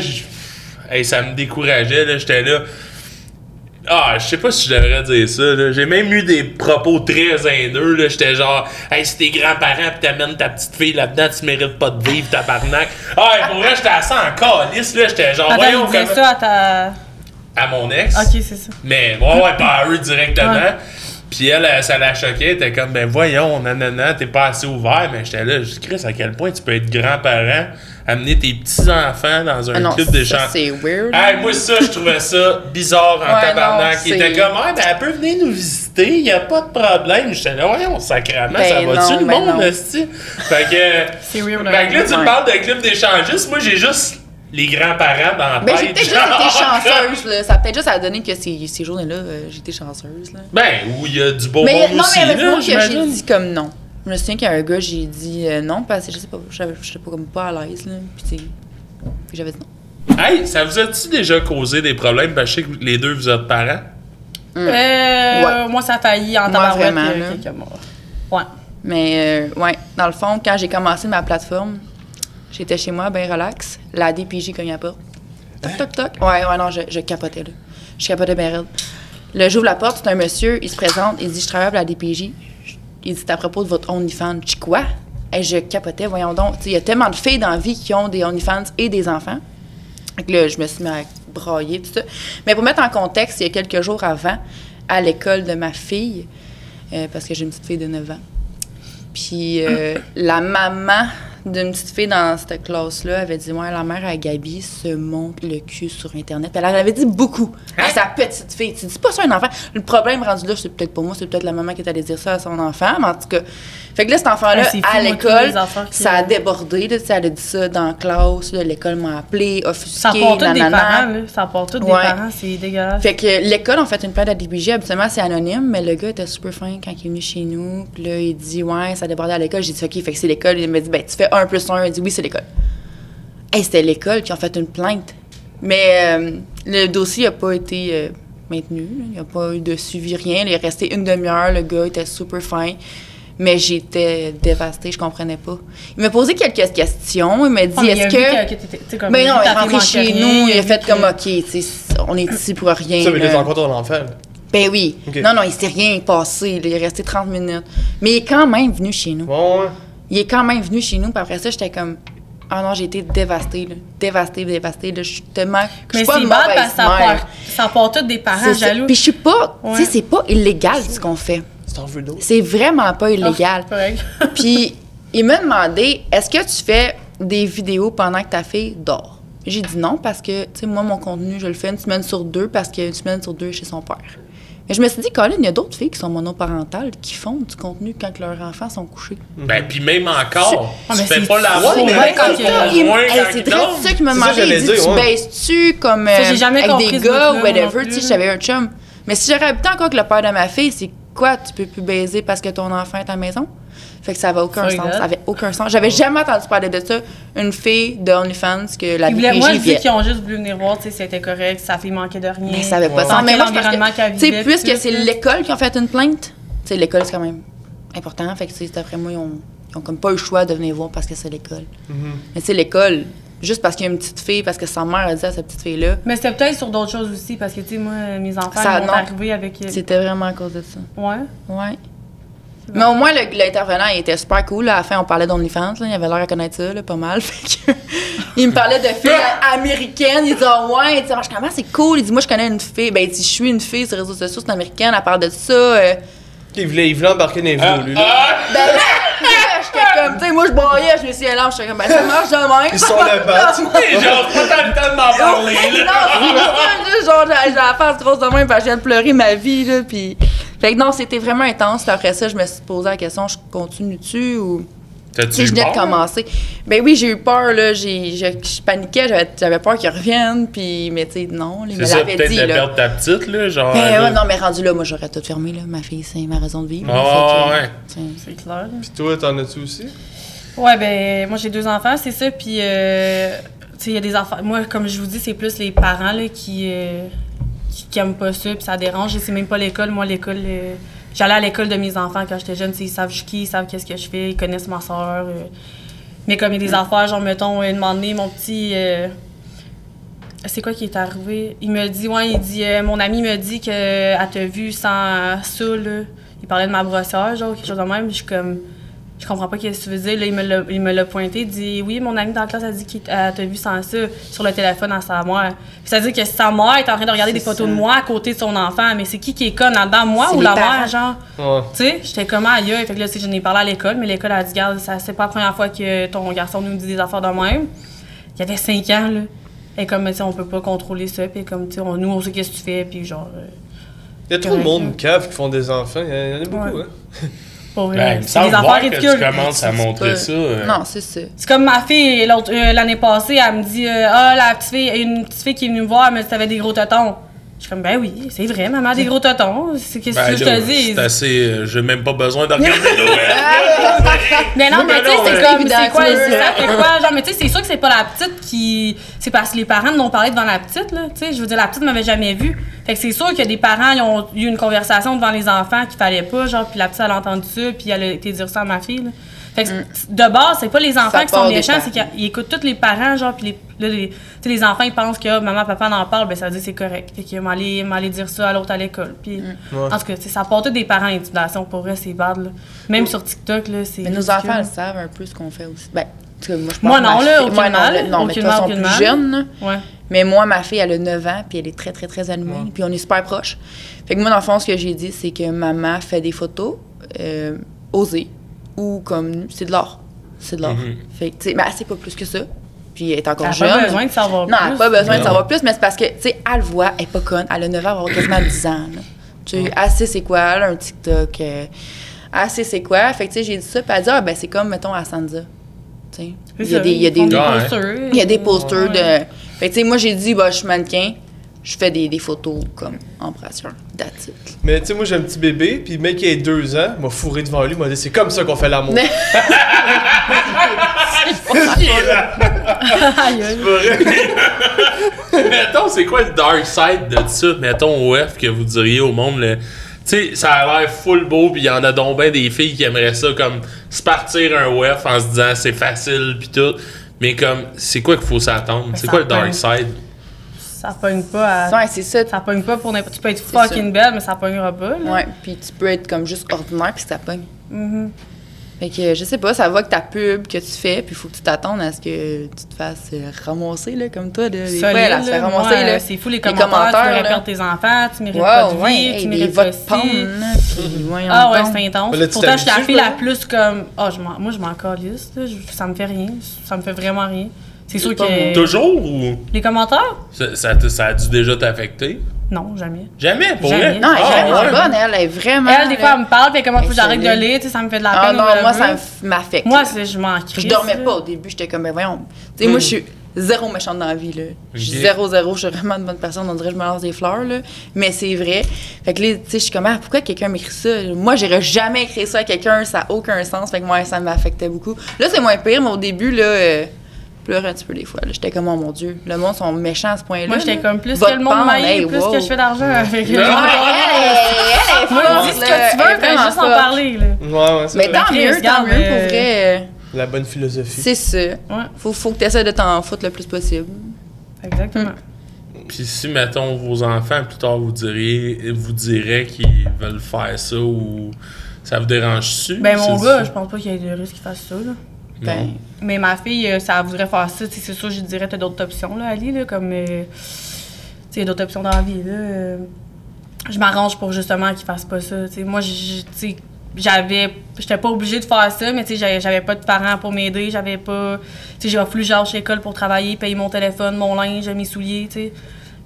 hey, ça me décourageait, là. J'étais là. Ah, je sais pas si je devrais dire ça. J'ai même eu des propos très haineux. J'étais genre, hey, si tes grands-parents pis t'amènes ta petite fille là-dedans, tu mérites pas de vivre, tabarnak. Ah, et pour vrai, j'étais assez en calice. J'étais genre, Attends, voyons comment- ça à ta. À mon ex. Ok, c'est ça. Mais, ouais, ouais, pas à eux directement. Ouais. Puis elle, ça la choquait. Elle était comme, ben voyons, nanana, t'es pas assez ouvert. Mais j'étais là, je dis, Chris, à quel point tu peux être grand-parent, amener tes petits-enfants dans un Ah non, club ça, d'échange. c'est weird. Hey, moi, ça, je trouvais ça bizarre en Ouais, tabarnak. non, Il était c'est- comme, ah, ben, elle peut venir nous visiter, y a pas de problème. J'étais là, voyons, sacrément, ça Ben va-tu non, le ben monde, non. esti? Fait que. <laughs> C'est weird. Fait que là, tu me Ouais. parles de club d'échangistes. Moi, j'ai juste les grands-parents dans la Ben, tête. j'ai peut-être juste été <laughs> chanceuse, là. Ça a peut-être juste à donner que ces, ces journées-là, euh, été chanceuse, là. Ben, où il y a du beau Mais monde non, aussi, mais il y avait du là, que j'ai dit comme non. Je me souviens qu'il y a un gars, j'ai dit euh, non, parce que je sais pas, j'étais pas comme pas à l'aise, là. Puis, j'avais dit non. Hey, ça vous a-tu déjà causé des problèmes? Ben, je sais que les deux, vous êtes parents? Euh, Ouais. Moi, ça a failli en Moi, vraiment, là. Ouais. Mais, euh, ouais, dans le fond, quand j'ai commencé ma plateforme, j'étais chez moi, bien relax. La DPJ cogne à la porte. Toc, toc, toc. Ouais, ouais, non, je, je capotais, là. Je capotais bien raide. Là, j'ouvre la porte, c'est un monsieur, il se présente, il dit Je travaille pour la DPJ. Il dit C'est à propos de votre OnlyFans. Je Quoi? Et je capotais, voyons donc. Il y a tellement de filles dans la vie qui ont des OnlyFans et des enfants. Que là, je me suis mis à brailler, tout ça. Mais pour mettre en contexte, il y a quelques jours avant, à l'école de ma fille, euh, parce que j'ai une petite fille de 9 ans, puis euh, <clears throat> la maman d'une petite fille dans cette classe-là avait dit Ouais, la mère à Gabi se monte le cul sur Internet. Puis elle en avait dit beaucoup à sa petite fille. Tu dis pas ça à un enfant. Le problème rendu là, c'est peut-être pas moi, c'est peut-être la maman qui est allée dire ça à son enfant. Mais en tout cas, fait que là, cet enfant-là, Ah, à l'école, ça a débordé. Là, elle a dit ça dans la classe. L'école m'a appelé, offusqué, Ça part tous des nanana. parents, là. Ça tous des Ouais. parents, c'est dégueulasse. Fait que l'école, en fait une plainte à DPJ. Habituellement, c'est anonyme, mais le gars était super fin quand il est venu chez nous. Puis là, il dit, ouais, ça débordait à l'école. J'ai dit, OK, fait que c'est l'école. Il m'a dit, ben, tu fais 1 plus 1. Il dit, oui, c'est l'école. Hey, c'était l'école qui a fait une plainte. Mais euh, le dossier n'a pas été euh, maintenu. Il n'y a pas eu de suivi, rien. Il est resté une demi-heure. Le gars était super fin. Mais j'étais dévastée, je comprenais pas. Il m'a posé quelques questions. Il m'a dit, Oh, mais il a est-ce que. comme, Ben il non, il est rentré chez nous, il a fait comme, OK, on est ici pour rien. Ça, mais là. t'es encore ton enfant. Ben oui. Non, non, il s'est rien passé. Il est resté 30 minutes. Mais il est quand même venu chez nous. Bon, ouais. Il est quand même venu chez nous. Puis après ça, j'étais comme. Ah non, j'ai été dévastée, là. Dévastée, dévastée. Là. Je suis tellement. Je Mais suis pas une mauvaise parce que ça mère. part, ça part tout des parents ça. jaloux. Puis je suis pas. Ouais. Tu sais, c'est pas illégal ce qu'on fait. C'est vraiment pas illégal. Correct. <laughs> Puis il m'a demandé est-ce que tu fais des vidéos pendant que ta fille dort? J'ai dit non parce que, tu sais, moi, mon contenu, je le fais une semaine sur deux parce qu'une semaine sur deux chez son père. Mais je me suis dit, Colin, il y a d'autres filles qui sont monoparentales qui font du contenu quand leurs enfants sont couchés. Ben, puis même encore, Ah, tu fais c'est- pas la voix, mais quand c'est très ça qui me demandait. Il dit, tu baisses-tu comme euh, avec des gars ou whatever, tu sais, j'avais un chum. Mais si j'aurais habité encore avec le père de ma fille, c'est quoi, tu peux plus baiser parce que ton enfant est à la maison? Fait que ça avait aucun sens. Ça avait aucun sens. J'avais jamais entendu parler de ça. Une fille de OnlyFans que la Ils voulaient- moi, je dis qu'ils ont juste voulu venir voir, tu sais, si c'était correct, si sa fille manquait de rien. Mais ça avait pas de Ouais. sens. Mais moi, je tu sais, puisque c'est l'école qui a fait une plainte, tu sais, l'école, c'est quand même important. Fait que, tu sais, d'après moi, ils ont, ils ont comme pas eu le choix de venir voir parce que c'est l'école. Mais c'est l'école, juste parce qu'il y a une petite fille, parce que sa mère a dit à cette petite fille-là, Mais c'était peut-être sur d'autres choses aussi, parce que, tu sais, moi, mes enfants, Ça, ils non. vont arriver avec. euh, c'était vraiment à cause de ça. Ouais? Ouais. Mais au moins, le- l'intervenant, il était super cool. là. À la fin, on parlait d'OnlyFans. Il avait l'air à connaître ça, là, pas mal. <laughs> Fait que, il me parlait de filles <laughs> américaines. Il dit, ah ouais, il dit, Ah, je comment c'est cool. Il dit, moi, je connais une fille. Ben, il dit, je suis une fille sur les réseaux sociaux, c'est une américaine. Elle parle de ça. euh. Il voulait, il voulait embarquer dans les vidéos, lui. Là. Ah, Ben là, là, j'étais comme, tu sais, moi, je broyais, je me suis là, j'étais comme, ben, ça marche de même. Ils sont là-bas. hey, genre, pas le temps de m'en parler, non, là. c'est ça, genre, j'ai la face grosse de même parce que je viens de pleurer ma vie, là, puis... Fait que non, c'était vraiment intense. Puis après ça, je me suis posé la question, je continue-tu ou... Tu je venais de commencer? Ben oui, j'ai eu peur, là. J'ai, je, je paniquais, j'avais, j'avais peur qu'ils reviennent, puis... Mais tu sais, non, il me C'est peut-être dit, de là. perdre ta petite, là, genre. Ben là. ouais, non, mais rendu là, moi, j'aurais tout fermé, là. Ma fille, c'est ma raison de vivre. Ah, que, ouais. C'est clair. Puis toi, t'en as-tu aussi? Ouais, ben, moi, j'ai deux enfants, c'est ça. Puis, euh, tu sais, il y a des enfants. Moi, comme je vous dis, c'est plus les parents, là, qui, euh, qui, qui aiment pas ça, puis ça dérange. Et c'est même pas l'école. Moi, l'école. euh, J'allais à l'école de mes enfants quand j'étais jeune, ils savent je qui, ils savent qu'est-ce que je fais, ils connaissent ma soeur. mais comme il y a des affaires, genre, mettons, une moment donné, mon petit. euh, c'est quoi qui est arrivé? Il me dit, ouais, il dit, euh, mon ami me dit qu'elle t'a vu sans ça, là. Il parlait de ma brosseur, genre, quelque chose de même. Je suis comme, je comprends pas ce que tu veux dire. Là, il me l'a- il me l'a pointé. Il dit, oui, mon ami dans la classe a dit qu'elle t'a vu sans ça sur le téléphone à sa mère. C'est-à-dire que sa mère est en train de regarder des photos ça. de moi à côté de son enfant. Mais c'est qui qui est conne là-dedans, moi ou la parents. mère, genre? Ouais. Tu sais, j'étais comme aïe, fait que là, tu sais, je n'ai parlé à l'école, mais l'école a dit, garde, ça, c'est pas la première fois que ton garçon nous dit des affaires de même. Il y avait 5 ans, là. Et comme, tu sais, on peut pas contrôler ça, puis comme, tu sais, on- nous, on sait qu'est-ce que tu fais, puis genre. euh, Il y a trop de monde cave qui font des enfants. Il y en a beaucoup, Ouais. hein. <laughs> pour vrai, Ben, il me c'est semble des voir que tu commences à montrer pas- ça. euh. Non, c'est ça. C'est comme ma fille, l'autre, euh, l'année passée, elle me dit euh, Ah, la petite fille, une petite fille qui est venue me voir, me dit T'avais des gros totons. Je suis comme Ben oui, c'est vrai, maman des gros totons. C'est qu'est-ce que Ben tu veux que je te dise? C'est assez. euh, J'ai même pas besoin de regarder. <laughs> Mais non, mais tu sais, c'est mais- comme, c'est quoi, c'est ça fait quoi? Genre, mais tu sais, c'est sûr que c'est pas la petite qui. C'est parce que les parents n'ont parlé devant la petite, là. Tu sais, je veux dire, la petite m'avait jamais vue. Fait que c'est sûr que des parents, ils ont eu une conversation devant les enfants qu'il fallait pas, genre, puis la petite, elle a entendu ça, puis elle a été dire ça à ma fille, là. Fait que de base, c'est pas les enfants Ça qui sont méchants, parents. c'est qu'ils écoutent tous les parents, genre, puis les, là, les, tu sais, les enfants, ils pensent que ah, maman, papa en parle, ben ça veut dire que c'est correct. Fait qu'ils vont aller, dire ça à l'autre à l'école. Puis, Ouais. en tout cas, ça part tous des parents intimidation. Pour vrai, c'est bad, là. Même sur TikTok, là, c'est. Mais nos ridicule. enfants, ils savent un peu ce qu'on fait aussi. Ben, moi, je pense Moi, que ma non, là, fille- moi, non, mal, là, non, mais toi, sont plus mal. jeunes. Ouais. Mais moi, ma fille, elle a 9 ans, puis elle est très, très, très allumée, puis on est super proches. Fait que moi, dans le fond, ce que j'ai dit, c'est que maman fait des photos euh, osées, ou comme, c'est de l'art. C'est de l'art. Mhm. Fait que, tu sais, mais elle sait pas plus que ça. Puis elle est encore Elle jeune. pas besoin de savoir Non, elle plus. n'a pas besoin de Non. savoir plus, mais c'est parce que, tu sais, elle le voit, elle est pas conne. Elle a 9 ans, elle va avoir quasiment 10 ans. Là. Tu sais, elle sait c'est quoi, elle a un TikTok. euh, elle sait c'est quoi. Fait que, tu sais, j'ai dit ça, puis elle dit, ah, ben, c'est comme, mettons, à Sansa. Tu sais, il y a des, il y a des, posters. il y a des posters de. Fait que, tu sais, moi, j'ai dit, bah, je suis mannequin, je fais des, des photos comme en brassière. That's it. Mais tu sais, moi j'ai un petit bébé, puis le mec qui a deux ans, m'a fourré devant lui, m'a dit c'est comme ça qu'on fait l'amour. <laughs> Aïe, aïe. <laughs> Mettons, c'est quoi le dark side de ça? Mettons, OF, que vous diriez au monde, le- tu sais, ça a l'air full beau, puis il y en a donc ben des filles qui aimeraient ça, comme se partir un OF en se disant c'est facile, puis tout. Mais comme, c'est quoi qu'il faut s'attendre? C'est quoi le dark side? Ça pogne pas à. Ouais, c'est ça. Ça pogne pas pour n'importe. Tu peux être fucking belle, mais ça pognera pas. Là. Ouais, puis tu peux être comme juste ordinaire puis ça pogne. Mhm. Fait que je sais pas, ça va que ta pub que tu fais, puis il faut que tu t'attendes à ce que tu te fasses euh, ramasser là, comme toi. Là. Solide, se là. ramasser. Ouais, là. C'est fou les Les commentaires. commentaires, tu là. tes enfants, tu mérites Wow, pas de ouais, tu mérites votes pas puis voyons Ah ouais, c'est intense. Là, Pourtant, je suis la fille la plus comme. Ah, je m'en- moi, je m'en calisse. Ça me fait rien. Ça me fait vraiment rien. C'est sûr que. Toujours ou? Les commentaires? ça, ça, ça a dû déjà t'affecter? Non, jamais. Jamais, pour Jamais. Non, elle est Ah, vraiment ouais. bonne, elle, est vraiment. Elle, des fois, elle me parle, puis comment faut Elle que j'arrête de lire, tu sais, ça me fait de la Ah peine. non, ou moi, ça m'affecte. Moi, je m'en Je crisse, dormais pas au début, j'étais comme, ben voyons. Tu sais, moi, je suis zéro méchante dans la vie, là. Je suis zéro, zéro, je suis vraiment une bonne personne, on dirait que je me lance des fleurs, là. Mais c'est vrai. Fait que là, tu sais, je suis comme, ah, pourquoi quelqu'un m'écrit ça? Moi, j'aurais jamais écrit ça à quelqu'un, ça n'a aucun sens. Fait que moi, ça m'affectait beaucoup. Là, c'est moins pire, mais au début, là, euh, je pleurais un petit peu des fois. J'étais comme, oh mon Dieu, le monde sont méchants à ce point-là. Moi, j'étais comme plus Votre que le monde hey, plus wow. que je fais d'argent. Elle est Moi, dis ce que tu Elle veux, est fais juste en parler, là. Ouais, ouais, c'est Mais vrai. tant mieux, tant mieux, pour vrai. La bonne philosophie. C'est ça. Ouais, Faut, faut que tu essaies de t'en foutre le plus possible. exactement. Puis si, mettons, vos enfants, plus tard, vous diriez, vous diraient qu'ils veulent faire ça ou ça vous dérange-tu? Ben, mon gars, je pense pas qu'il y ait de risque qu'il fasse ça, là. Ben, Non. Mais ma fille, euh, ça voudrait faire ça. C'est sûr, je dirais, t'as d'autres options, là, Ali, là, comme. euh, tu sais, y a d'autres options dans la vie, là. euh, je m'arrange pour justement qu'il fasse pas ça. Moi, j'avais. J'étais pas obligée de faire ça, mais tu sais, j'avais- pas de parents pour m'aider. J'avais pas. Tu sais, j'ai que j'aille chez l'école pour travailler, payer mon téléphone, mon linge, mes souliers, tu sais.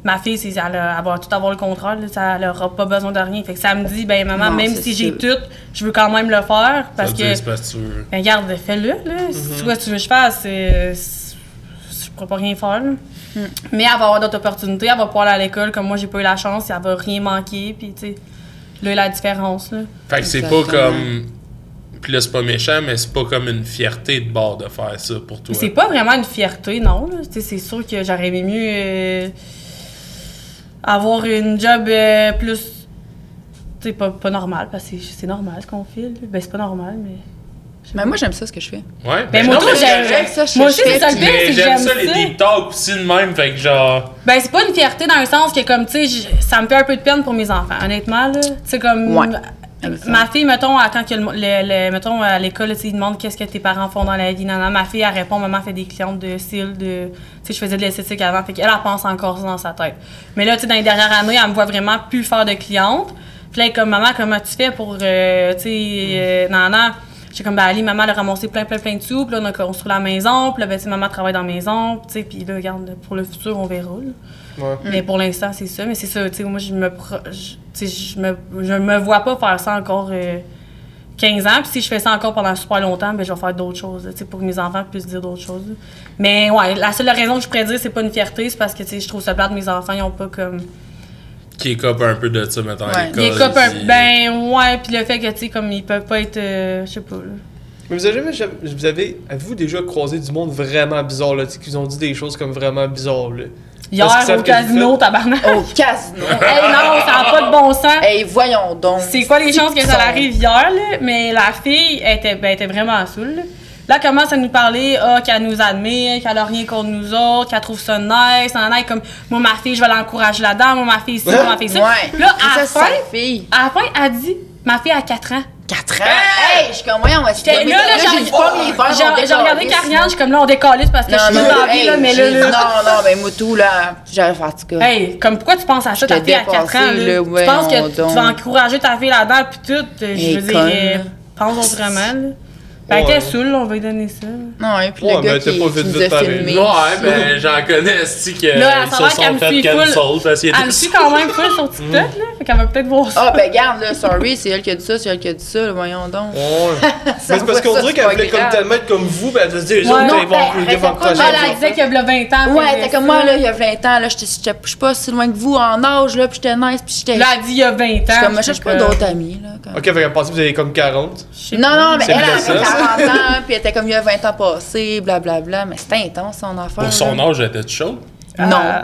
Ma fille, c'est, elle, va tout avoir le contrôle, là, ça, elle aura pas besoin de rien. Fait que ça me dit, ben maman, Non, même si j'ai tout, je veux quand même le faire parce Ça que. veut dire, c'est parce que tu veux- Ben, regarde, fais-le, là. Si toi, tu veux que je fasse, je pourrais pas rien faire, là. Mais elle va avoir d'autres opportunités, elle va pouvoir aller à l'école comme moi, j'ai pas eu la chance, elle va rien manquer, puis tu sais, là, la différence, là. Fait que c'est pas comme. Puis là, c'est pas méchant, mais c'est pas comme une fierté de bord de faire ça pour toi. C'est pas vraiment une fierté, non, c'est sûr que j'aurais aimé mieux euh, avoir une job euh, plus. Tu sais, pas, pas normal, parce que c'est- normal ce qu'on fait, là. Ben, c'est pas normal, mais. mais pas. moi, j'aime ça, ce que je fais. Ouais. Ben, non, moi, j'aime ça, je Moi aussi, c'est ça le pire, Mais c'est que j'aime ça, les deep talks aussi de même, fait que genre. Ben, c'est pas une fierté dans le sens que, comme, tu sais, ça me fait un peu de peine pour mes enfants, honnêtement, là. Tu sais, comme. Ouais. Ma fille, mettons, à- quand le, le- le- mettons, à l'école, ils demandent qu'est-ce que tes parents font dans la vie, nan, nan. Ma fille, elle répond, maman fait des clientes de cils, de. Tu sais, je faisais de l'esthétique avant, fait qu'elle, elle pense encore ça dans sa tête. Mais là, tu sais, dans les dernières années, elle me voit vraiment plus faire de clientes. Puis là, elle est comme, maman, comment tu fais pour, euh, tu sais, euh, nan, nan. J'étais comme, ben, Ali, maman, elle a ramassé plein, plein, plein de sous. Puis là, on a construit la maison. Puis là, ben, tu sais, maman travaille dans la maison. Tu sais, puis là, regarde, pour le futur, on verra. là. Ouais. Mais pour l'instant, c'est ça. Mais c'est ça, tu sais, moi, je me, pro- je, me, je me vois pas faire ça encore euh, 15 ans. Puis si je fais ça encore pendant super longtemps, ben, je vais faire d'autres choses, tu sais, pour que mes enfants puissent dire d'autres choses. Mais ouais, la seule raison que je pourrais dire, c'est pas une fierté, c'est parce que, tu sais, je trouve ça plate, mes enfants, ils ont pas comme... Qui écope un peu de ça, mettons, à Ouais. l'école. Ils écopent un... Ben, ouais, puis le fait que, tu sais, comme, ils peuvent pas être... euh, je sais pas, là. Mais vous avez jamais, vous avez, avez-vous déjà croisé du monde vraiment bizarre, là, tu sais, qui vous ont dit des choses comme vraiment bizarres, là? Hier, au casino, tabarnak. Au casino. <laughs> hey, non, ça n'a pas de bon sens. Hey, voyons donc. C'est quoi les chances que ça arrive hier, là? Mais la fille, elle était, ben, elle était vraiment saoule. Là. Là, elle commence à nous parler, ah, qu'elle nous admire, qu'elle a rien contre nous autres, qu'elle trouve ça nice, nan, nan, comme, moi, ma fille, je vais l'encourager là-dedans, moi, ma fille, ci, moi, ma fille, ça. Ouais. Là, à la ça, fin, fille. à la fin, elle dit, ma fille a 4 ans. 4 ans? Hey, je suis comme, voyons, on va se là, là, j'ai regardé Karianne, je là. suis comme là, on décalisse parce que Non, je suis dans la vie, là, mais là. Non, non, ben, moi, tout, là, j'avais fait, en tout cas. Hey, comme pourquoi tu penses à ça, ta fille à 4 ans, tu penses que tu vas encourager ta fille là-dedans, puis tout, euh, je veux dire, euh, là. pense autrement, Ben, était saoule, on va lui donner ça. Non, et puis Ouais, le gars mais t'as qui, pas qui vite, nous vite a filmé. Ouais, ben j'en connais, c'est que Là, ils se qu'elle sont fait cancel parce qu'il Elle me suit quand même full sur TikTok, là. Fait qu'elle va peut-être voir ça. Ah, ben, garde, là, sorry, c'est elle qui a dit ça, c'est elle qui a dit ça, là, voyons donc. Ouais. <laughs> Mais c'est parce qu'on dirait qu'elle voulait comme tellement être comme vous, ben elle se dit, les autres, ils vont ben, de prochain. mal Elle disait qu'il y a 20 ans. Ouais, t'es comme moi, là, il y a 20 ans, là, je suis pas si loin que vous en âge, là, puis j'étais nice, puis j'étais. Là, elle dit il y a 20 ans. Je suis comme, moi, je cherche pas d'autres amis, là. Ok, fait qu'elle pensait que vous avez comme 40. Je sais Non, non, mais elle, ça. 40 ans, puis elle était comme il y a 20 ans passés, blablabla, mais c'était intense, son affaire. Pour son là. âge, elle était chaude. Non. Euh.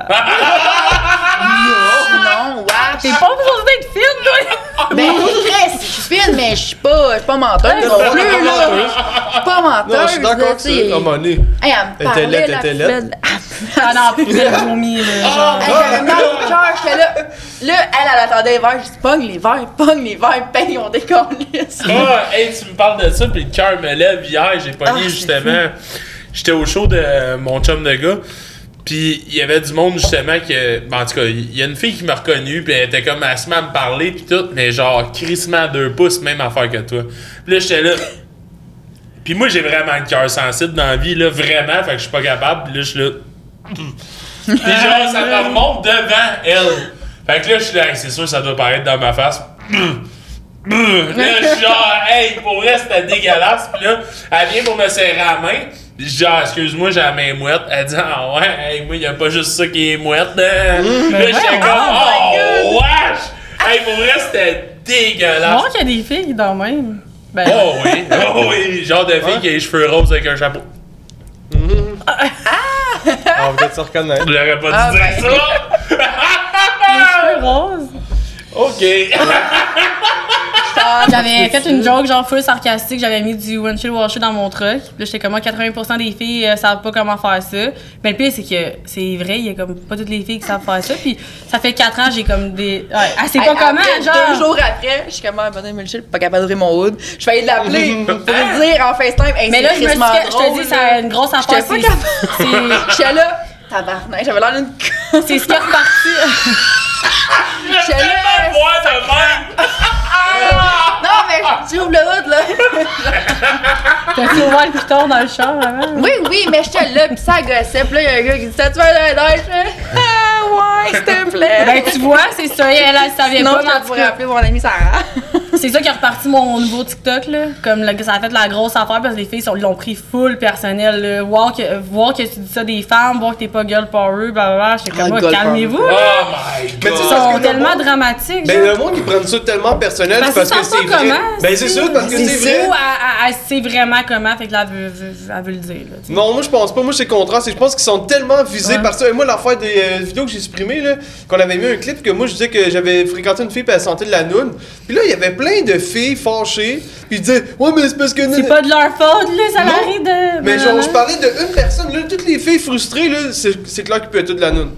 T'es pas besoin d'être fine, toi! <laughs> Ben, Chris, fine, mais je suis pas, je suis pas menteuse non plus, là. Je suis pas menteuse. Non, je suis d'accord là, moment donné. Hey, elle me Elle parlait, laide, elle était poubelle. Ah non, vomi, là. Genre. Hey, j'avais mal au cœur, j'étais là. Là, elle, elle attendait les verres. Je dis, pogne les verres, pogne les verres, paye, on décolle. Ah, hey, tu me parles de ça, puis le cœur me lève hier. J'ai pogné Ah, c'est justement. J'étais au show de mon chum de gars. Puis il y avait du monde justement que. ben, en tout cas, il y a une fille qui m'a reconnu, puis elle était comme à se à me parler, puis tout, mais genre crissement à deux pouces, même affaire que toi. Puis là, j'étais là. Puis moi, j'ai vraiment le cœur sensible dans la vie, là, vraiment, fait que je suis pas capable, puis là, je suis là. Puis genre, ça me remonte devant elle. Fait que là, je suis là, c'est sûr, ça doit paraître dans ma face. Là, je suis genre, hey, pour vrai, c'était dégueulasse. Puis là, elle vient pour me serrer la main. Genre, excuse-moi, j'ai la main mouette. Elle dit, ah ouais, hey, moi, y a pas juste ça qui est mouette. <laughs> Là, là j'étais comme, oh, wesh! Hey, pour vrai, c'était dégueulasse. Moi, qu'il y a des filles dans le même. Ben, Oh oui, oh oui, genre de fille qui a les cheveux roses avec un chapeau. On va peut-être se reconnaître. J'aurais pas dû Ah, dire ben. ça. les cheveux roses. Ok. <laughs> J'avais fait une joke genre full sarcastique, j'avais mis du windshield washer dans mon truck. Puis là, j'étais comme moi 80% des filles euh, savent pas comment faire ça. Mais le pire c'est que c'est vrai, il y a comme pas toutes les filles qui savent faire ça. Puis ça fait 4 ans, j'ai comme des ouais, ah, c'est pas comment genre? Deux jours après, je suis comme, ah, bonne Michel, pas capable d'ouvrir mon hood. Je faillis l'appeler <laughs> pour lui dire en FaceTime, hey, Mais là, je me suis je te dis, ça a une grosse affaire. J'étais pas c'est- capable. c'est- <laughs> J'étais là, tabarnak, j'avais l'air d'une. C'est ce qui est reparti. J'étais là, Moi de même. non, mais j'ouvre le hood, là. <laughs> T'as fait ouvert le piton dans le char avant. Oui, oui, mais j'étais là, pis ça gossait. Pis là, il y a un gars qui dit, ça tu vas l'air Je fais, ah, ouais, s'il te plaît. Ben, tu vois, c'est ça, elle, elle savait Sinon, pas, je mais en te tout pourrais appeler mon ami Sarah. C'est ça qui a reparti mon nouveau TikTok, là. Comme là, que ça a fait la grosse affaire parce que les filles sont- l'ont pris full personnel, là. Voir que, voir que tu dis ça des femmes, voir que t'es pas girl power, blablabla. J'étais comme, Ah, moi, girl calmez-vous, Oh my Mais tu god. sais, Ils sont tellement monde- dramatiques, Ben, genre. le monde, ils prennent ça tellement personnel Parce parce, que c'est pas vrai. comment, Ben, c'est sûr, parce que c'est C'est vrai. sait vraiment comment, fait que là, elle veut, veut- elle veut le dire. Non, moi je pense pas. Moi c'est contraire. C'est je pense qu'ils sont tellement visés Ouais. par ça. Et moi, l'affaire des euh, vidéos que j'ai supprimées, là, qu'on avait mis un clip, que moi je disais que j'avais fréquenté une fille puis elle sentait de la noune. Puis là, il y avait plein de filles fâchées. Puis ils disaient, ouais, mais c'est parce que. C'est pas de leur faute, là, ça Non. arrive de. Mais genre, je parlais de une personne, là, toutes les filles frustrées, là, c'est c'est clair qu'ils puaient toutes de la noune.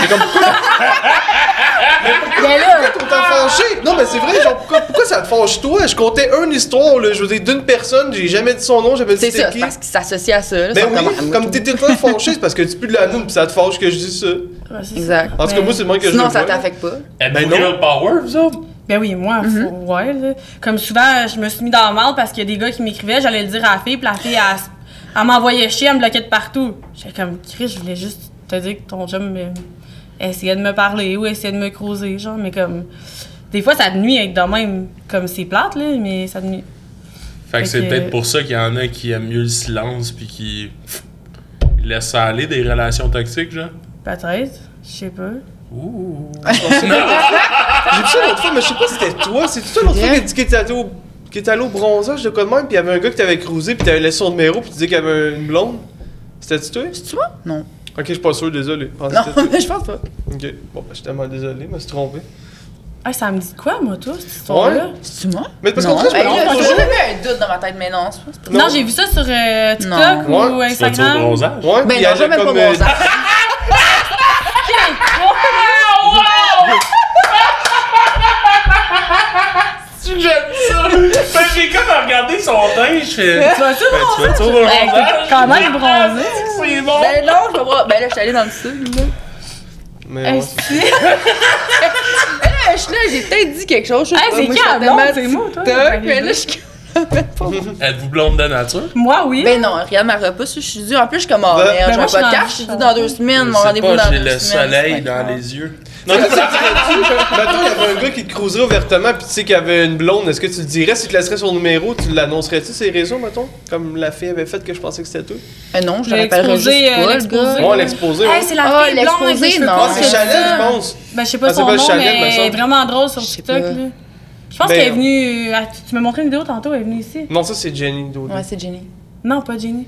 C'est comme pourquoi <laughs> Mais là, t'es autant fâché? Non, mais c'est vrai, genre, pourquoi, pourquoi ça te fâche toi? Je comptais une histoire, là, je veux dire, d'une personne, j'ai jamais dit son nom, j'avais dit C'est c'était c'est qui. parce qu'ils s'associent à ça. Là, Ben sont oui, comme t'étais tout le fâché, c'est parce que tu pues de la noune, pis ça te fâche que je dis ça. Ouais. Exact. En tout cas, moi, c'est le moins que je Sinon, le ça t'affecte pas. Êtes-vous Ben non. power, vous autres? Ben oui, moi, Mhm. faut- ouais, là. Comme souvent, je me suis mis dans le mal parce qu'il y a des gars qui m'écrivaient, j'allais le dire à la fille, puis la fille, elle, m'envoyait chier, elle me bloquait de partout. J'étais comme, Chris, je voulais juste te dire que ton chum euh, essayait de me parler ou essayait de me creuser, genre, mais comme. Des fois, ça te nuit avec de même, comme c'est plate, là, mais ça te nuit. Fait que c'est que- peut-être pour ça qu'il y en a qui aiment mieux le silence puis qui ils laissent ça aller des relations toxiques, genre? Peut-être, je sais pas. Ouh. J'ai vu ça l'autre fois, mais je sais pas si c'était toi. C'est toi l'autre fois qui a dit qu'il était allé au, allé bronzage de quoi de même, pis il y avait un gars qui t'avait cruisé, pis t'avais laissé son numéro, pis tu disais qu'il y avait une blonde. C'était-tu toi? C'est toi? Non. Ok, je suis pas sûr, désolé. Je Non, toi. <laughs> je pense pas. Ok, bon, ben, je suis tellement désolé, je me suis trompé. Ah, ça me dit quoi, moi, toi, cette histoire-là? C'est moi? Mais parce Non. qu'en fait, je me trompe J'ai toujours. jamais eu un doute dans ma tête, mais non, c'est pas-. Non, Non. j'ai vu ça sur euh, TikTok Non. ou Ouais. Tu vas-tu au Instagram. bronzage? Ouais, Ben pis il y non, jamais pas comme. <laughs> <laughs> bon euh, sens. J'aime ça! Ben, j'ai comme regardé son teint, je fais. Tu vas-tu Ben, tu vas-tu au Ben, bronzage? quand même bronzé. <laughs> C'est bon! Ben non, je voir. Ben là, je suis allée dans le sud, là. Mais ouais. Est-ce que- Ben <laughs> là, je suis là, j'ai peut-être dit quelque chose. pas. c'est Moi, C'est moi, toi? Mais là, je suis <laughs> Êtes-vous blonde de nature? Moi, oui. Ben non, regarde ma repousse, je suis due. En plus, je suis comme, oh Ben, merde, ben j'ai moi, un je suis podcast, dans- je suis due dans deux semaines, mon rendez-vous dans j'ai deux le semaines. soleil c'est pas dans les yeux. Non, mais ça dirait-tu, Mettons, il y avait un gars qui te cruiserait ouvertement, pis tu sais qu'il y avait une blonde, est-ce que tu le dirais s'il te laisserait son numéro, tu l'annoncerais-tu ces réseaux, mettons? Comme la fille avait fait que je pensais que c'était toi? Ben non, je J'ai rappellerais juste exposé, euh, pas, le gars. Ouais, l'exposé, ouais. Hey, c'est la Ah, fille blonde avec l'exposé, les cheveux non. Ah, c'est Chanel, je pense. Ben, je sais pas Ah, c'est son pas nom, Chanel, mais elle est vraiment drôle sur Je sais TikTok, là. Je pense qu'elle est venue... ah, Tu tu m'as montré une vidéo tantôt, elle est venue ici. Non, ça, c'est Jenny. Ouais, c'est Jenny. Non, pas Jenny.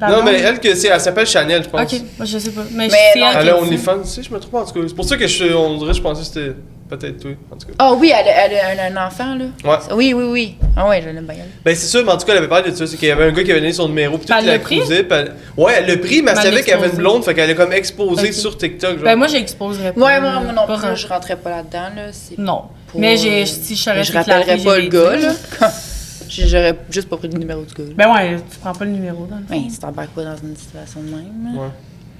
La Non, blonde. mais elle, que c'est, elle s'appelle Chanel, je pense. Ok, moi, je sais pas. Mais, Mais c'est non, elle Elle a. OnlyFans, tu sais, je me trompe en tout cas. C'est pour ça que je, on dirait, je pensais que c'était. Peut-être, oui, en tout cas. Ah oui, elle, a- elle a un, enfant, là. Ouais. Oui, oui, oui. Ah ouais, je l'aime bien. Ben c'est sûr, mais en tout cas, elle avait parlé de ça, c'est qu'il y avait un gars qui avait donné son numéro, puis tout, elle il la cruisait, puis elle- Ouais, elle l'a pris, mais elle Ben, savait qu'elle avait une blonde, fait qu'elle a comme exposé Ok. sur TikTok, genre. Ben, moi, j'exposerais pas. Ouais, moi, moi non plus, je rentrais pas là-dedans, là. Non. pour, Mais si je serais je rappellerais pas le gars, là. <laughs> J'aurais juste pas pris le numéro du gars. là. Ben ouais, tu prends pas le numéro dans le fond. Ben, tu t'embarques pas dans une situation de même. Ouais.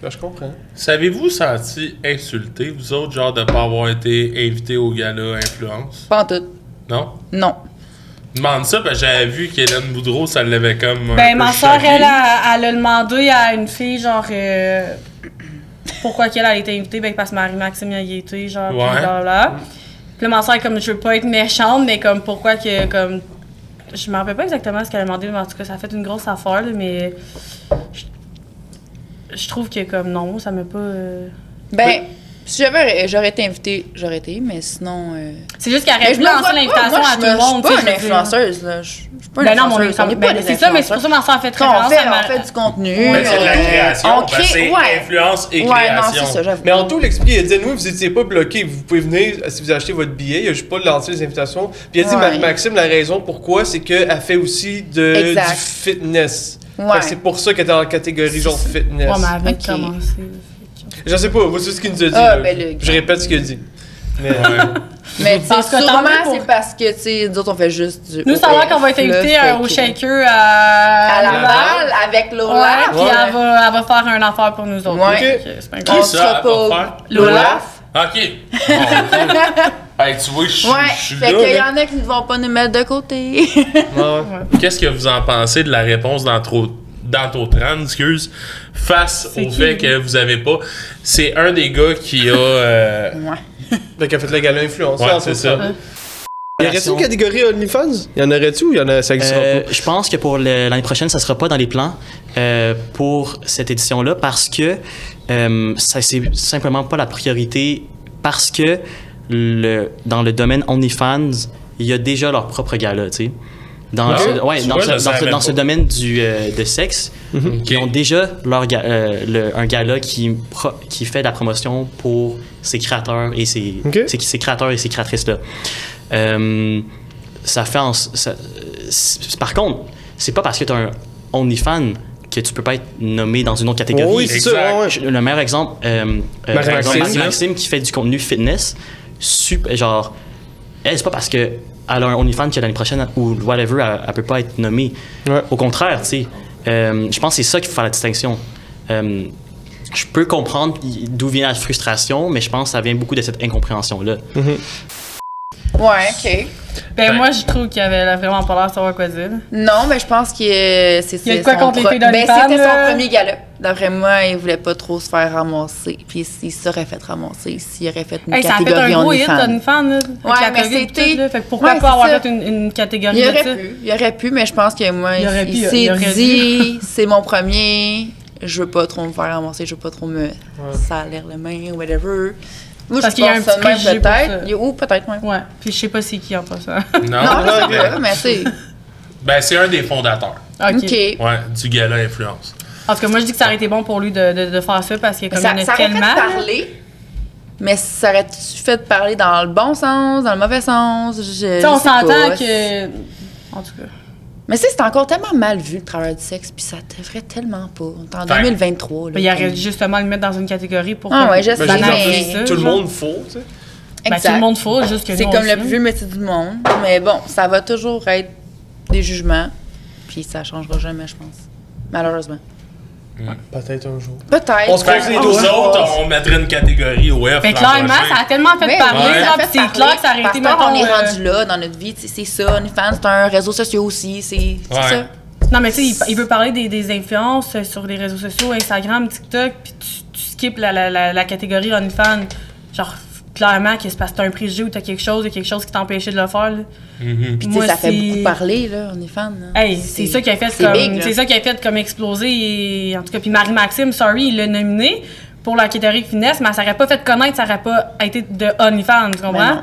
Ben, je comprends. Savez-vous senti insulté, vous autres, genre de pas avoir été invité au gala Influence? Pas en tout. Non? Non. Demande ça parce que j'avais vu qu'Hélène Boudreau, ça l'avait comme. un Ben, peu ma soeur, elle, a- elle a demandé à une fille, genre, euh, pourquoi qu'elle a été invitée. Ben, parce que Marie-Maxime y a y été, genre, pis Ouais. blablabla. Puis là, ma soeur, comme, je veux pas être méchante, mais comme, pourquoi que, comme. Je me rappelle pas exactement ce qu'elle a demandé, mais en tout cas, ça a fait une grosse affaire, là, mais. Je, je trouve que, comme, non, ça m'a pas. euh, Ben, si j'avais, j'aurais été invitée, j'aurais été, mais sinon. euh, C'est juste qu'elle Mais aurait je pu lancer vois pas, l'invitation à je tout me- le monde, Je suis pas je une influenceuse, là. Je je suis pas une Ben non, mais on influenceuse. on pas ben, c'est ça, mais c'est pour ça que ma soeur a fait Quand on fait, on fait du contenu. Mais c'est de la on- création, on crée- ouais. influence et Ouais, non, création. c'est ça, j'avoue. Mais Anto l'explique, il a dit, nous, vous étiez pas bloqué, vous pouvez venir euh, si vous achetez votre billet, il a juste pas lancé les invitations. Puis a dit, Ouais. Ma- Maxime, la raison pourquoi, c'est qu'elle fait aussi du fitness. Ouais. C'est pour ça qu'elle est dans la catégorie genre fitness. Ouais, mais elle vient de Ok. commencer. Je sais pas, c'est ce qu'il nous a dit. Ah, ben, le- Je répète ce qu'il a dit. Mais, Ouais. Mais tu sais, sûrement, pour- c'est parce que, tu sais, nous autres, on fait juste du. Nous, ça qu'on va être invité euh, au shaker à... À Laval. Avec Lola. Puis Ouais. elle va, elle va faire un affaire pour nous autres. Ouais. On Qui ça, pas. Lola. Ok. <laughs> Hey, tu vois, je suis- Ouais, fait qu'il y en a qui ne vont pas nous mettre de côté. ouais. Qu'est-ce que vous en pensez de la réponse d'Antro- d'Antotran, excuse, face au fait lui? que vous avez pas. C'est un des gars qui a. euh, ouais. <laughs> A fait le gala influence. Ouais, c'est ça. Y aurait-tu une catégorie OnlyFans? Y en aurait-tu ou y en a, ça existera Euh, pas? je pense que pour l'année prochaine, ça sera pas dans les plans euh, pour cette édition-là parce que euh, ça c'est simplement pas la priorité parce que le, dans le domaine OnlyFans, il y a déjà leur propre gala, tu sais. Dans, Ah, ce, ouais, dans, vois, ce, je dans, ce, dans ce domaine du, euh, de sexe, ils ont déjà leur ga- euh, le- un gala qui, pro- qui fait de la promotion pour ses créateurs et ses, ses, ses créateurs et ses créatrices-là. Euh, ça fait en, ça- c'est- par contre, c'est pas parce que tu as un OnlyFans que tu peux pas être nommé dans une autre catégorie. Oui, c'est ouais, ouais. Le meilleur exemple, euh, euh, là. Marie-Maxime qui fait du contenu fitness, super, genre, elle, c'est pas parce que elle a un OnlyFans que l'année prochaine ou whatever, elle, elle peut pas être nommée. Ouais. Au contraire, tu sais, euh, je pense que c'est ça qu'il faut faire la distinction. Euh, je peux comprendre d'où vient la frustration, mais je pense que ça vient beaucoup de cette incompréhension-là. Ouais, OK. Ben, Ben- moi, je trouve qu'il avait vraiment pas l'air de savoir quoi dire. Non, mais je pense que c'est c'est Il y a de quoi contre les filles Ben, d'OnlyFans, c'était son premier gala. D'après moi, il voulait pas trop se faire ramasser. Puis il serait fait ramasser s'il aurait fait une Hey, ça a fait catégorie un gros hit OnlyFans. d'OnFans, là. Ouais, mais c'était-. Fait que pourquoi Ouais, pas avoir ça. fait une, une catégorie Il de aurait pu, il aurait pu, mais je pense que moi, Il il, il s'est dit, <laughs> c'est mon premier, je veux pas trop me faire ramasser, je veux pas trop me salir les mains, whatever. Moi, Parce qu'il y a un ça petit préjugé peut-être. ça. Ou peut-être même. Ouais, puis je sais pas c'est qui en passant. Non, <laughs> Non, sais mais- mais c'est. Ben, c'est un des fondateurs. ok. Ouais, du gala Influence. En tout cas, moi, je dis que ça aurait été bon pour lui de, de, de faire ça parce qu'il y a comme Ça, il y en ça a aurait fait tellement. là. parler, mais ça aurait fait parler dans le bon sens, dans le mauvais sens? Je, Tu sais, je on s'entend que. En tout cas. Mais c'est encore tellement mal vu le travail du sexe, puis ça devrait tellement pas. On est en Fait- 2023. Là, Ben, il aurait comme- justement le mettre dans une catégorie pour. Ah que- ouais, je sais, Ben, mais- ça, Tout le monde faut, tu sais. Ben, tout le monde faut, juste que C'est comme le plus vieux métier du monde. Mais bon, ça va toujours être des jugements. Puis ça changera jamais, je pense. Malheureusement. Peut-être un jour. Peut-être. On se Fait croise que les doigts. autres, on mettrait une catégorie OF. Mais clairement, ça a tellement fait parler, là, fait c'est clair que ça aurait parce été, que mettons... on est euh, rendu là dans notre vie. C'est ça, OnlyFans, c'est un réseau social aussi. C'est Ouais. ça. Non, mais tu sais, il, il veut parler des, des influences sur les réseaux sociaux, Instagram, TikTok, puis tu, tu skippes la, la, la, la catégorie OnlyFans. Genre, clairement, que c'est parce que t'as un préjugé ou t'as quelque chose, il y a quelque chose qui t'empêchait de le faire, là. Mhm. Puis tu Moi, sais, ça fait beaucoup parler, là, OnlyFans. là. Hey, c'est ça qui a fait c'est comme big, là. c'est ça qui a fait comme exploser et, en tout cas puis Marie Maxime sorry il l'a nominé pour la catégorie finesse mais ça aurait pas fait connaître ça aurait pas été de OnlyFans tu Ben comprends non.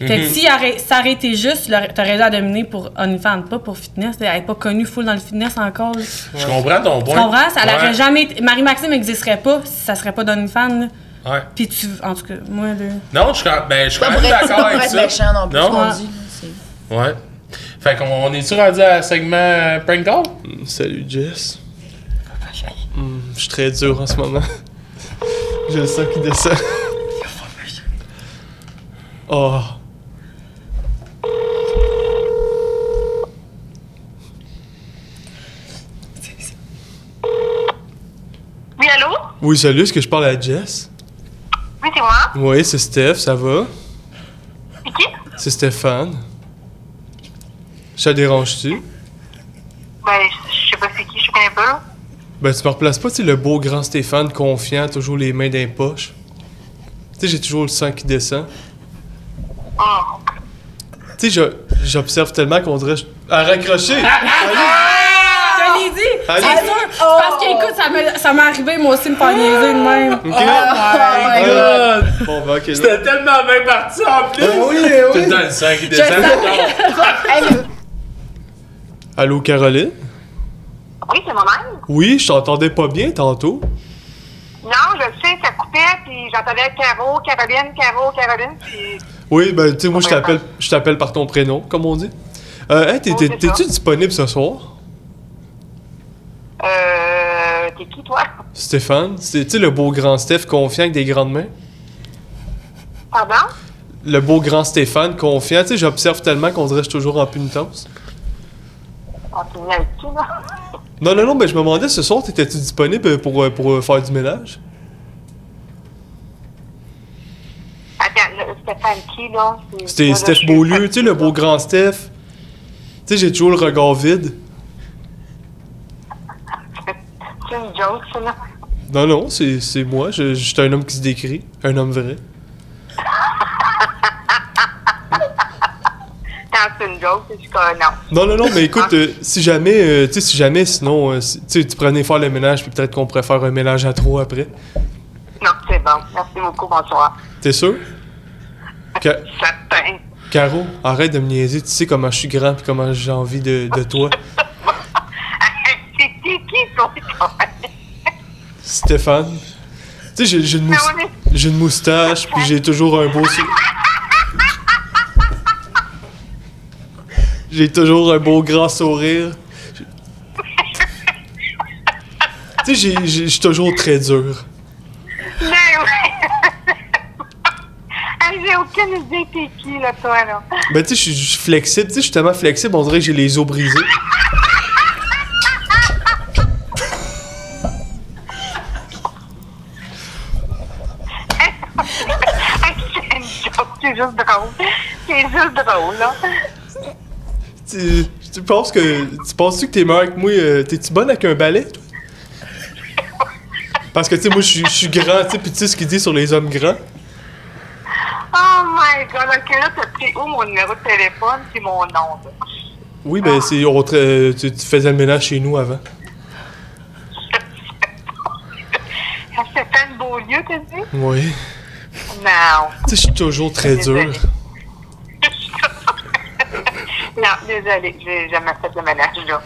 fait que si arrêt- ça aurait été juste tu t'aurais dû la dominer pour OnlyFans pas pour fitness elle est pas connue full dans le fitness encore. Je comprends ton tu point. comprends? Ça Ouais. jamais été- Marie Maxime n'existerait pas si ça serait pas d'OnlyFans là. Ouais. Puis tu. En tout cas, moi, là. Non, je suis quand, ben, je suis Pas quand pour même d'accord avec être ça. méchant non plus, Non? qu'on Ouais. dit. Fait qu'on on est-tu rendu à segment euh, prank call? Mm, Salut Jess. Mm, je suis très dur en ce moment. <laughs> J'ai le sang qui descend. Oh. Oui, allô? Oui, salut, est-ce que je parle à Jess? Oui, c'est Steph, ça va? C'est qui? C'est Stéphane. Ça dérange-tu? Ben, je sais pas c'est qui, je connais pas. Ben, tu me replaces pas, tu sais, le beau grand Stéphane, confiant, toujours les mains dans les poches. Tu sais, j'ai toujours le sang qui descend. Hum. Tu sais, j'observe tellement qu'on dirait... À raccrocher! L'ai <laughs> dit! Allez. C'est sûr! Parce que, écoute, ça m'est- ça m'est arrivé, moi aussi, de me faire niaiser de même. Ok? Oh my god! Bon, ben. C'était tellement bien parti en plus! Ben oui, Tout oui. le temps Allô, Caroline? Oui, c'est moi-même. Oui, je t'entendais pas bien tantôt. Non, je le sais, ça coupait, puis j'entendais Caro, Caroline, Caro, Caroline, puis... Oui, ben, tu sais, moi, je t'appelle je t'appelle par ton prénom, comme on dit. Euh, hey, t'es- t'es-tu ça. disponible ce soir? Euh... T'es qui, toi? Stéphane? C'est, tu sais, le beau grand Steph confiant avec des grandes mains? Pardon? Le beau grand Stéphane confiant, tu sais, j'observe tellement qu'on dirait que je suis toujours en punitence. On s'est mis avec qui, là? Non, non, non, mais je me demandais ce soir, t'étais-tu disponible pour, euh, pour euh, faire du ménage? Attends, le- Stéphane qui, là? C'était Steph Beaulieu, tu sais, le beau grand Steph. Tu sais, j'ai toujours le regard vide. C'est une joke, ça, là. Non, non, c'est, moi, je, je suis un homme qui se décrit, un homme vrai. <laughs> C'est une joke. Non. Non, non, non, mais écoute, euh, si jamais, euh, tu sais, si jamais, sinon, euh, si- tu sais, tu prenais faire le ménage, puis peut-être qu'on pourrait faire un ménage à trois après. Non, c'est bon. Merci beaucoup, bonsoir. T'es sûr? <laughs> Ca- Certain. Caro, arrête de me niaiser, tu sais comment je suis grand, puis comment j'ai envie de, de toi. <laughs> C'est qui, qui, toi? <laughs> Stéphane. Tu sais, j'ai, une, mous- ouais. une moustache, puis j'ai toujours un beau sou- J'ai toujours un beau grand sourire. Tu sais, je suis toujours très dur. Mais oui! <laughs> Hey, J'ai aucune idée t'es qui, là, toi, là. Ben, tu sais, je suis- je suis flexible. Tu sais, je suis tellement flexible, on dirait que j'ai les os brisés. Hey, c'est une joke, c'est juste drôle. C'est juste drôle, là. Tu, tu penses que. Tu penses-tu que t'es meilleur que moi? euh, T'es-tu bonne avec un balai, toi? Parce que, tu sais, moi, je suis- grand, tu sais, pis tu sais ce qu'il dit sur les hommes grands? Oh my god, ok, là, t'as pris où mon numéro de téléphone, c'est mon nom, là? Oui, ben, c'est. on te- euh, tu, tu faisais le ménage chez nous avant. Ah, <laughs> Stéphane Beaulieu, t'as dit? Oui. Non. Tu sais, je suis toujours très dur. <laughs> Non, désolé, j'ai jamais fait de ménage, là.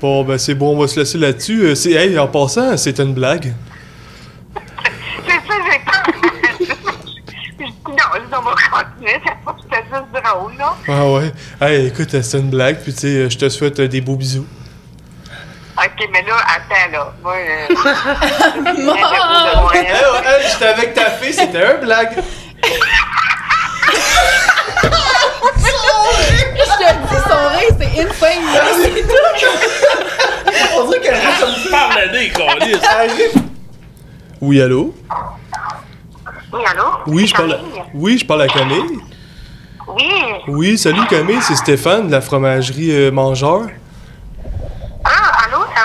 Bon, ben, c'est bon, on va se laisser là-dessus. Euh, c'est, hey, en passant, c'était une blague. <laughs> C'est ça, j'ai non, on va continuer, c'est- c'était juste drôle, là. Ah ouais. Hey, écoute, c'est une blague, puis tu sais, je te souhaite euh, des beaux bisous. Ok, mais là, attends, là. Moi, euh, <laughs> hey, j'étais avec ta fille, c'était un blague. Je te le dis, son rire, c'est insane, là. C'est tout. On dirait qu'elle rit comme Parle le nez. Oui, allô? Oui, allô? Oui, je parle à... Camille? Oui, je parle à Camille. Oui. Oui, salut Camille, c'est Stéphane de la fromagerie euh, Mangeur.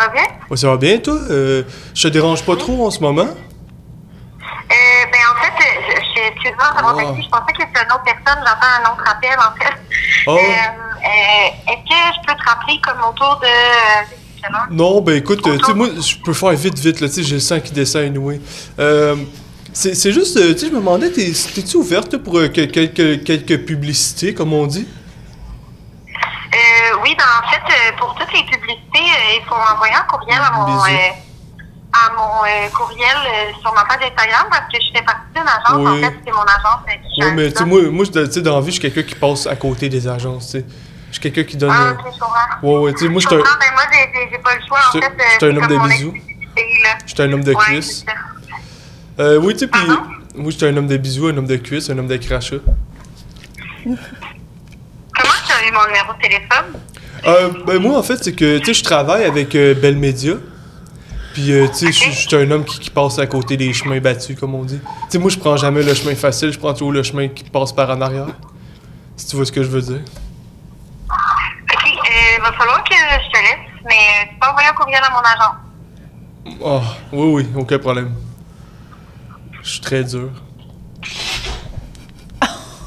Va bien? Ouais, ça va bien, toi? Euh, je te dérange pas trop en ce moment? Euh, ben, en fait, euh, je, je suis excuse-moi été. Je pensais que c'était une autre personne. J'entends un autre appel, en fait. Oh. Euh, Est-ce que je peux te rappeler comme autour de. Non, ben écoute, tu sais, moi, je peux faire vite, vite, là, tu sais, j'ai le sang qui descend anyway. Euh, c'est juste, tu sais, je me demandais, t'es- t'es-tu ouverte pour que- quelques, quelques publicités, comme on dit? Oui, ben, en fait, euh, pour toutes les publicités, euh, il faut envoyer un courriel à mon. Euh, à mon courriel sur ma page Instagram parce que je fais partie d'une agence. Oui. En fait, c'est mon agence. qui gère mais tu sais, moi, moi je- tu sais, dans la vie, je suis quelqu'un qui passe à côté des agences, tu sais. Je suis quelqu'un qui donne. Ah, ok, je. Ouais, ouais, tu sais, moi, je suis un, comprends, ben, moi, j'ai- pas le choix. En fait, je un homme de bisous. je suis un homme de cuisse. Euh, oui, tu sais, puis. Moi, je suis un homme de bisous, un homme de cuisse, un homme de crachat. Comment tu as eu mon numéro de téléphone? Euh, ben, moi, en fait, c'est que, tu sais, je travaille avec euh, Bell Media. Puis, euh, tu sais, je- suis un homme qui, qui passe à côté des chemins battus, comme on dit. Tu sais, moi, je prends jamais le chemin facile, je prends toujours le chemin qui passe par en arrière. Si tu vois ce que je veux dire. Ok, euh, va falloir que je te laisse, mais euh, tu peux envoyer un courriel à mon agent. Oh, oui, oui, aucun problème. Je suis très dur. <laughs>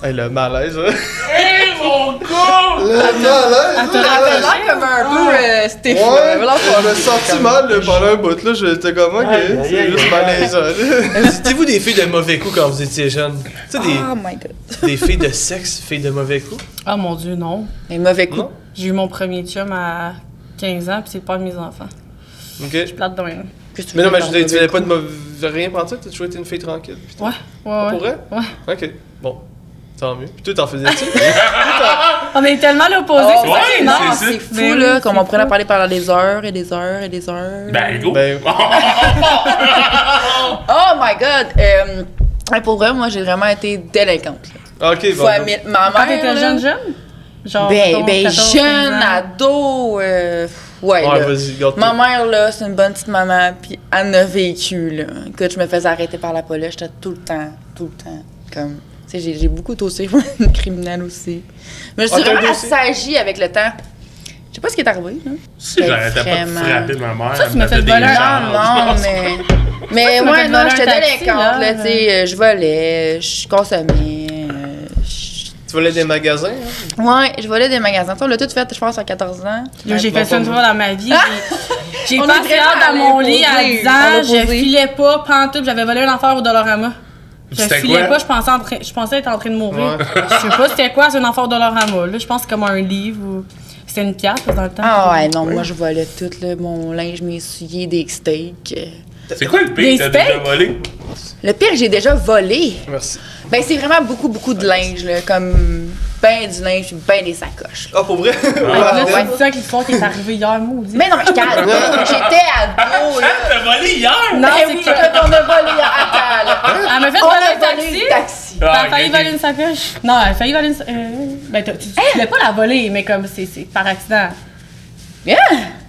Hey, le malaise, hein? <laughs> Mon gars! Le malaise! Ça avait l'air comme un peu euh, Stéphane. Ouais, je me senti mal là, pendant un bout, là. J'étais comme, ok, Aïe, aïe, c'est aïe, juste aïe. malaisant. là. C'était-vous des filles de mauvais coups quand vous étiez jeune? Tu sais, des, Oh my god. des filles de sexe, filles de mauvais coups? Oh mon Dieu, non. Les mauvais coups? J'ai eu mon premier chum à 15 ans, puis c'est père de mes enfants. Ok. Plate de même. Qu'est-ce que tu Mais non, veux mais je dire veux dire, tu par n'avais pas mauvais de mauvais rien pour ça? T'as toujours été une fille tranquille? tout? Ouais, ouais, ouais. Pour vrai? Ouais. Ok, bon. Tant mieux. Puis toi, t'en faisais-tu? <laughs> On est tellement l'opposé, Oh, c'est ouais, c'est c'est ça. fou, Mais là, comme c'est on pourrait en parler pendant des heures et des heures et des heures. Ben, go! Ben- <laughs> <laughs> Oh my god! Euh, pour vrai, moi, j'ai vraiment été délinquante. là. ok, bon. Fois. Ma Quand mère. t'étais là, jeune, jeune? Genre, Ben, ben 14, jeune, 15 ans. ado. euh, ouais, Ouais, là. vas-y, Ma mère, là, c'est une bonne petite maman, puis elle a vécu, là. Écoute, je me faisais arrêter par la police, j'étais tout le temps, tout le temps, comme... Tu sais, j'ai- j'ai beaucoup tossé, <laughs> une criminelle aussi. Mais je suis Ah, t'as un vraiment dossier? assagie avec le temps. Je sais pas ce qui est arrivé, là. Si j'arrêtais pas de Vraiment. frapper ma mère, Ça, elle tu me fait fait des voler un- charges. Non, non, mais... <laughs> Mais tu m'as ouais, non, voler un j'étais taxi, délinquante, là, là, tu sais, euh, je volais, je consommais, euh, je- Tu volais des magasins, hein? Ouais, je volais des magasins. Ça, on l'a tout fait, je pense, à 14 ans. Yo, J'ai fait ça une fois dans ma vie. J'ai- <laughs> J'ai On est passé vraiment dans allé mon lit à opposé, 10 à ans, je l'opposé. filais pas, pantoute, j'avais volé un enfer au Dolorama. Je quoi? pas, je pensais, en train- je pensais être en train de mourir. Ouais. Je sais pas c'était quoi, c'est un enfer au Dolorama. Là, je pense que c'est comme un livre ou. C'était une pièce dans le temps. Ah ouais, non, moi, je volais tout, là, mon linge m'essuyait, des steaks. euh. C'est quoi le pire que t'as déjà volé? Le pire, j'ai déjà volé. Merci. Ben, c'est vraiment beaucoup, beaucoup de linge, là, comme ben du linge, puis ben des sacoches. Ah, pour vrai? Là, Ouais. tu ouais. dis ça avec l'histoire qui est arrivée hier, maudit. Mais non, mais calme, <laughs> j'étais ado, là. T'as volé hier? Non, Ben c'est oui, que- écoute, on a volé, attends, là. Elle m'a fait voler le taxi. T'as Ah, failli voler une sacoche? Non, elle a failli voler une sacoche. ben, t'as- tu, tu voulais pas la voler, mais comme c'est c'est par accident. Yeah.